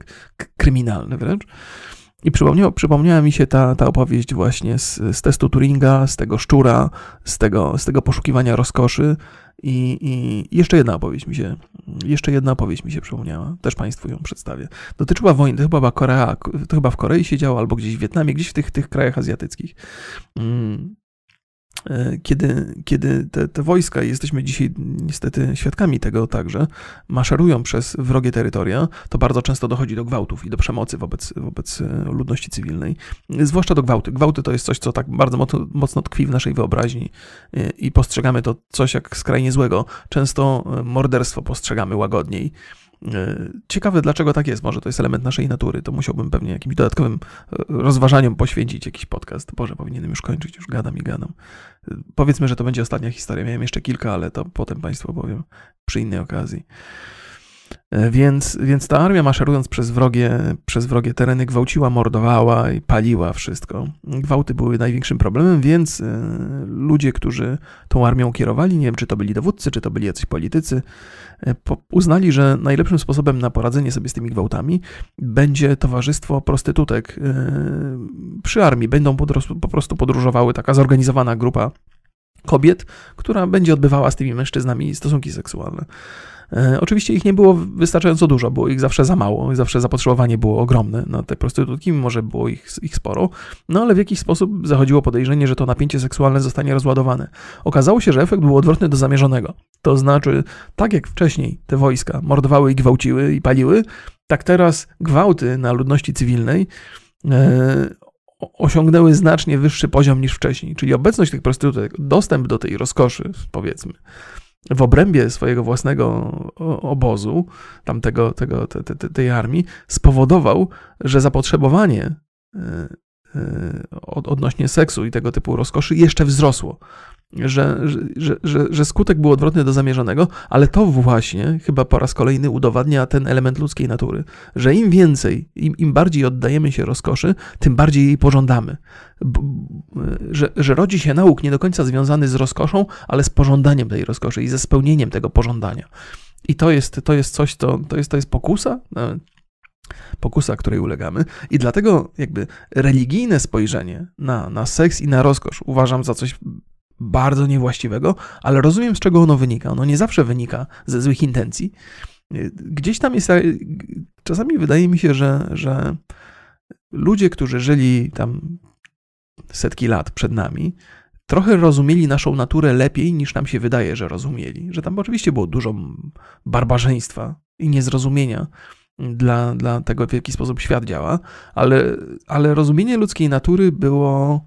kryminalne wręcz. I przypomniała, przypomniała mi się ta, ta opowieść właśnie z, z testu Turinga, z tego szczura, z tego, z tego poszukiwania rozkoszy. I, I jeszcze jedna opowieść mi się, jeszcze jedna opowieść mi się przypomniała. Też Państwu ją przedstawię. Dotyczyła wojny, to chyba była Korea, to chyba w Korei się działo, albo gdzieś w Wietnamie, gdzieś w tych, tych krajach azjatyckich. E, kiedy, kiedy te, te wojska, jesteśmy dzisiaj niestety świadkami tego także, maszerują przez wrogie terytoria, to bardzo często dochodzi do gwałtów i do przemocy wobec, wobec e, ludności cywilnej, zwłaszcza do gwałty. Gwałty to jest coś, co tak bardzo mocno, mocno tkwi w naszej wyobraźni e, i postrzegamy to coś jak skrajnie złego. Często morderstwo postrzegamy łagodniej. Ciekawe, dlaczego tak jest. Może to jest element naszej natury. To musiałbym pewnie jakimś dodatkowym rozważaniom poświęcić jakiś podcast. Boże, powinienem już kończyć, już gadam i gadam. Powiedzmy, że to będzie ostatnia historia. Miałem jeszcze kilka, ale to potem Państwu opowiem przy innej okazji. E, więc, więc ta armia maszerując przez wrogie, przez wrogie tereny gwałciła, mordowała i paliła wszystko. Gwałty były największym problemem, więc e, ludzie, którzy tą armią kierowali, nie wiem czy to byli dowódcy, czy to byli jacyś politycy, e, uznali, że najlepszym sposobem na poradzenie sobie z tymi gwałtami będzie towarzystwo prostytutek przy armii. Będą po prostu podróżowały taka zorganizowana grupa kobiet, która będzie odbywała z tymi mężczyznami stosunki seksualne. E, oczywiście ich nie było wystarczająco dużo, było ich zawsze za mało, zawsze zapotrzebowanie było ogromne na te prostytutki, mimo że było ich, ich sporo, no ale w jakiś sposób zachodziło podejrzenie, że to napięcie seksualne zostanie rozładowane. Okazało się, że efekt był odwrotny do zamierzonego. To znaczy, tak jak wcześniej te wojska mordowały i gwałciły i paliły, tak teraz gwałty na ludności cywilnej e, osiągnęły znacznie wyższy poziom niż wcześniej, czyli obecność tych prostytutek, dostęp do tej rozkoszy, powiedzmy, w obrębie swojego własnego obozu, tamtego, tego, te, te, tej armii, spowodował, że zapotrzebowanie e, e, odnośnie seksu i tego typu rozkoszy jeszcze wzrosło że, że, że, że skutek był odwrotny do zamierzonego, ale to właśnie chyba po raz kolejny udowadnia ten element ludzkiej natury, że im więcej, im, im bardziej oddajemy się rozkoszy, tym bardziej jej pożądamy. Że, że rodzi się nauk nie do końca związany z rozkoszą, ale z pożądaniem tej rozkoszy i ze spełnieniem tego pożądania. I to jest, to jest coś, to, to, jest, to jest pokusa, e, pokusa, której ulegamy. I dlatego jakby religijne spojrzenie na, na seks i na rozkosz uważam za coś bardzo niewłaściwego, ale rozumiem, z czego ono wynika. Ono nie zawsze wynika ze złych intencji. Gdzieś tam jest. Czasami wydaje mi się, że, że ludzie, którzy żyli tam setki lat przed nami, trochę rozumieli naszą naturę lepiej niż nam się wydaje, że rozumieli. Że tam oczywiście było dużo barbarzyństwa i niezrozumienia dla, dla tego, w jaki sposób świat działa, ale, ale rozumienie ludzkiej natury było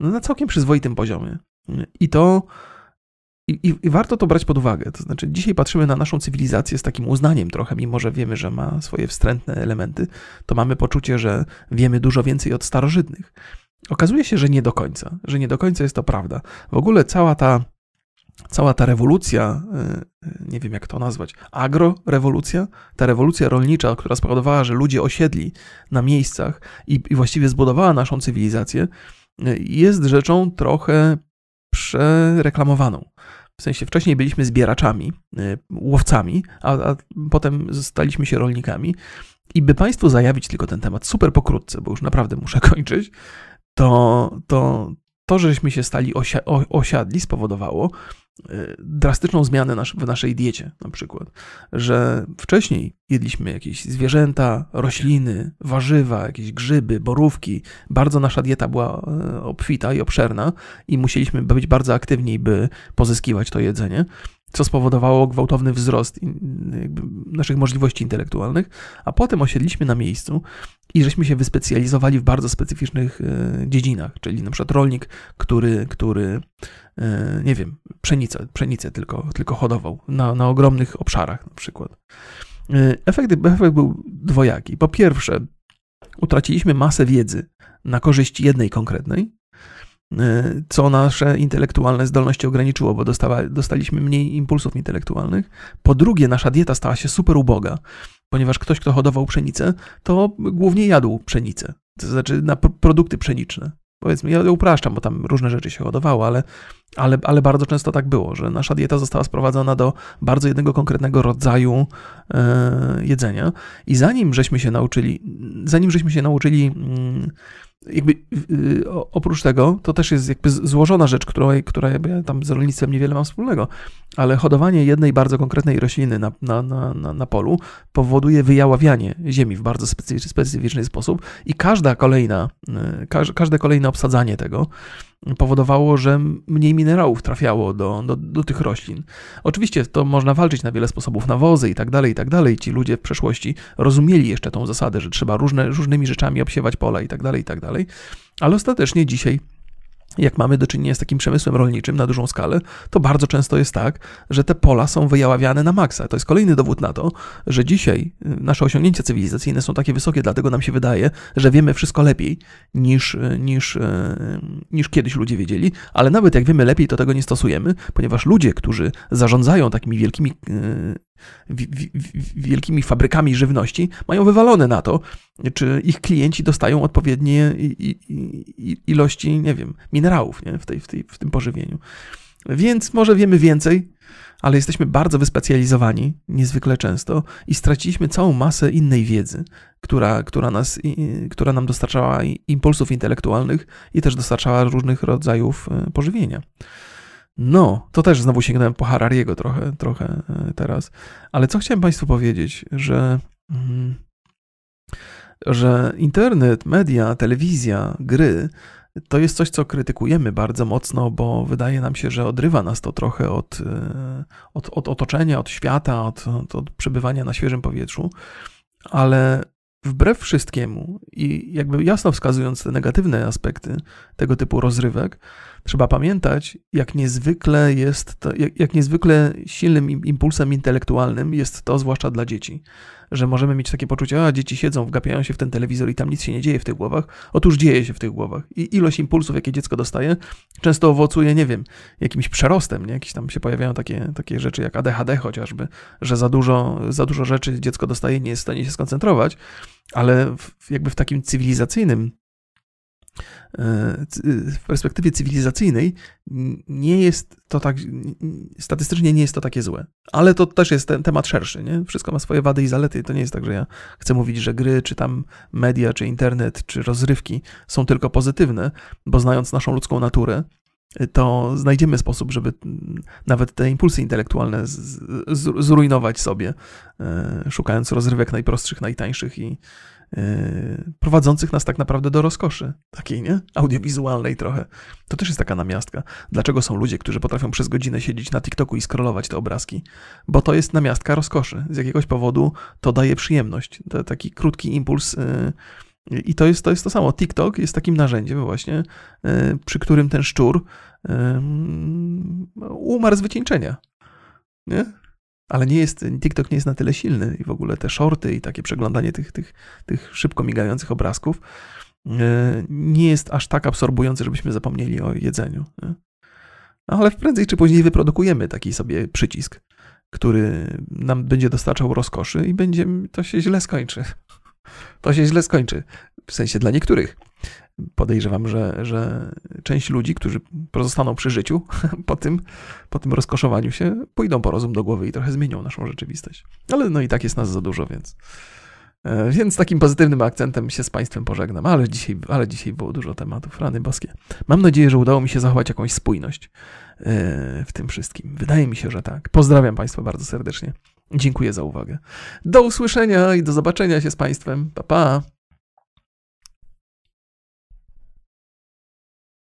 no, na całkiem przyzwoitym poziomie. I to. I, I, warto to brać pod uwagę. To znaczy, dzisiaj patrzymy na naszą cywilizację z takim uznaniem trochę, mimo że wiemy, że ma swoje wstrętne elementy, to mamy poczucie, że wiemy dużo więcej od starożytnych. Okazuje się, że nie do końca, że nie do końca jest to prawda. W ogóle cała ta, cała ta rewolucja, y, y, nie wiem jak to nazwać, agrorewolucja, ta rewolucja rolnicza, która spowodowała, że ludzie osiedli na miejscach i, i właściwie zbudowała naszą cywilizację, y, jest rzeczą trochę przereklamowaną. W sensie wcześniej byliśmy zbieraczami, y, łowcami, a, a potem staliśmy się rolnikami. I by Państwu zajawić tylko ten temat super pokrótce, bo już naprawdę muszę kończyć, to, to, to żeśmy się stali osia, osiadli, spowodowało, drastyczną zmianę w naszej diecie, na przykład, że wcześniej jedliśmy jakieś zwierzęta, rośliny, warzywa, jakieś grzyby, borówki. Bardzo nasza dieta była y, obfita i obszerna i musieliśmy być bardzo aktywni, by pozyskiwać to jedzenie co spowodowało gwałtowny wzrost naszych możliwości intelektualnych, a potem osiedliśmy na miejscu i żeśmy się wyspecjalizowali w bardzo specyficznych e, dziedzinach, czyli na przykład rolnik, który, który e, nie wiem, pszenicę, pszenicę tylko, tylko hodował na, na ogromnych obszarach na przykład. E, efekt, efekt był dwojaki. Po pierwsze, utraciliśmy masę wiedzy na korzyść jednej konkretnej, co nasze intelektualne zdolności ograniczyło, bo dostaliśmy mniej impulsów intelektualnych. Po drugie, nasza dieta stała się super uboga, ponieważ ktoś, kto hodował pszenicę, to głównie jadł pszenicę. to znaczy na produkty pszeniczne. Powiedzmy, ja upraszczam, bo tam różne rzeczy się hodowało, ale, ale, ale bardzo często tak było, że nasza dieta została sprowadzona do bardzo jednego konkretnego rodzaju e, jedzenia. I zanim żeśmy się nauczyli, zanim żeśmy się nauczyli mm, jakby y, oprócz tego, to też jest jakby złożona rzecz, która, która ja tam z rolnictwem niewiele mam wspólnego, ale hodowanie jednej bardzo konkretnej rośliny na, na, na, na polu powoduje wyjaławianie ziemi w bardzo specyficzny sposób i każda kolejna, y, każde kolejne obsadzanie tego powodowało, że mniej minerałów trafiało do, do, do, tych roślin. Oczywiście to można walczyć na wiele sposobów, nawozy i tak dalej, i tak dalej. Ci ludzie w przeszłości rozumieli jeszcze tą zasadę, że trzeba różne, różnymi rzeczami obsiewać pola i tak dalej, i tak dalej. Ale ostatecznie dzisiaj jak mamy do czynienia z takim przemysłem rolniczym na dużą skalę, to bardzo często jest tak, że te pola są wyjaławiane na maksa. To jest kolejny dowód na to, że dzisiaj y, nasze osiągnięcia cywilizacyjne są takie wysokie, dlatego nam się wydaje, że wiemy wszystko lepiej niż, y, niż, y, niż kiedyś ludzie wiedzieli, ale nawet jak wiemy lepiej, to tego nie stosujemy, ponieważ ludzie, którzy zarządzają takimi wielkimi wielkimi fabrykami żywności, mają wywalone na to, czy ich klienci dostają odpowiednie ilości, nie wiem, minerałów nie? W, tej, w, tej, w tym pożywieniu. Więc może wiemy więcej, ale jesteśmy bardzo wyspecjalizowani, niezwykle często, i straciliśmy całą masę innej wiedzy, która, która, nas, która nam dostarczała impulsów intelektualnych i też dostarczała różnych rodzajów e, pożywienia. No, to też znowu sięgnąłem po Harariego trochę, trochę e, teraz. Ale co chciałem Państwu powiedzieć, że, mm, że internet, media, telewizja, gry to jest coś, co krytykujemy bardzo mocno, bo wydaje nam się, że odrywa nas to trochę od, e, od, od otoczenia, od świata, od, od, od przebywania na świeżym powietrzu. Ale wbrew wszystkiemu i jakby jasno wskazując te negatywne aspekty tego typu rozrywek, trzeba pamiętać, jak niezwykle jest to, jak, jak niezwykle silnym impulsem intelektualnym jest to, zwłaszcza dla dzieci. Że możemy mieć takie poczucie, a dzieci siedzą, wgapiają się w ten telewizor i tam nic się nie dzieje w tych głowach. Otóż dzieje się w tych głowach. I ilość impulsów, jakie dziecko dostaje, często owocuje, nie wiem, jakimś przerostem, nie? Jakieś tam się pojawiają takie, takie rzeczy jak ADHD chociażby, że za dużo, za dużo rzeczy dziecko dostaje, nie jest w stanie się skoncentrować, ale w, jakby w takim cywilizacyjnym w perspektywie cywilizacyjnej nie jest to tak, statystycznie nie jest to takie złe. Ale to też jest ten temat szerszy, nie? Wszystko ma swoje wady i zalety. To nie jest tak, że ja chcę mówić, że gry, czy tam media, czy internet, czy rozrywki są tylko pozytywne, bo znając naszą ludzką naturę, to znajdziemy sposób, żeby nawet te impulsy intelektualne zrujnować sobie, e, szukając rozrywek najprostszych, najtańszych i, prowadzących nas tak naprawdę do rozkoszy, takiej, nie? Audiowizualnej trochę. To też jest taka namiastka. Dlaczego są ludzie, którzy potrafią przez godzinę siedzieć na TikToku i scrollować te obrazki? Bo to jest namiastka rozkoszy. Z jakiegoś powodu to daje przyjemność. To taki krótki impuls. Yy, I to jest, to jest to samo. TikTok jest takim narzędziem właśnie, yy, przy którym ten szczur umarł z wycieńczenia. Nie? Ale nie jest, TikTok nie jest na tyle silny i w ogóle te shorty i takie przeglądanie tych, tych, tych szybko migających obrazków e, nie jest aż tak absorbujące, żebyśmy zapomnieli o jedzeniu. Nie? Ale prędzej czy później wyprodukujemy taki sobie przycisk, który nam będzie dostarczał rozkoszy i będzie, to się źle skończy. To się źle skończy. W sensie dla niektórych podejrzewam, że, że część ludzi, którzy pozostaną przy życiu po tym, po tym rozkoszowaniu się, pójdą po rozum do głowy i trochę zmienią naszą rzeczywistość. Ale no i tak jest nas za dużo, więc. E, więc takim pozytywnym akcentem się z Państwem pożegnam, ale dzisiaj, ale dzisiaj było dużo tematów, rany boskie. Mam nadzieję, że udało mi się zachować jakąś spójność e, w tym wszystkim. Wydaje mi się, że tak. Pozdrawiam Państwa bardzo serdecznie. Dziękuję za uwagę. Do usłyszenia i do zobaczenia się z Państwem. Pa, pa.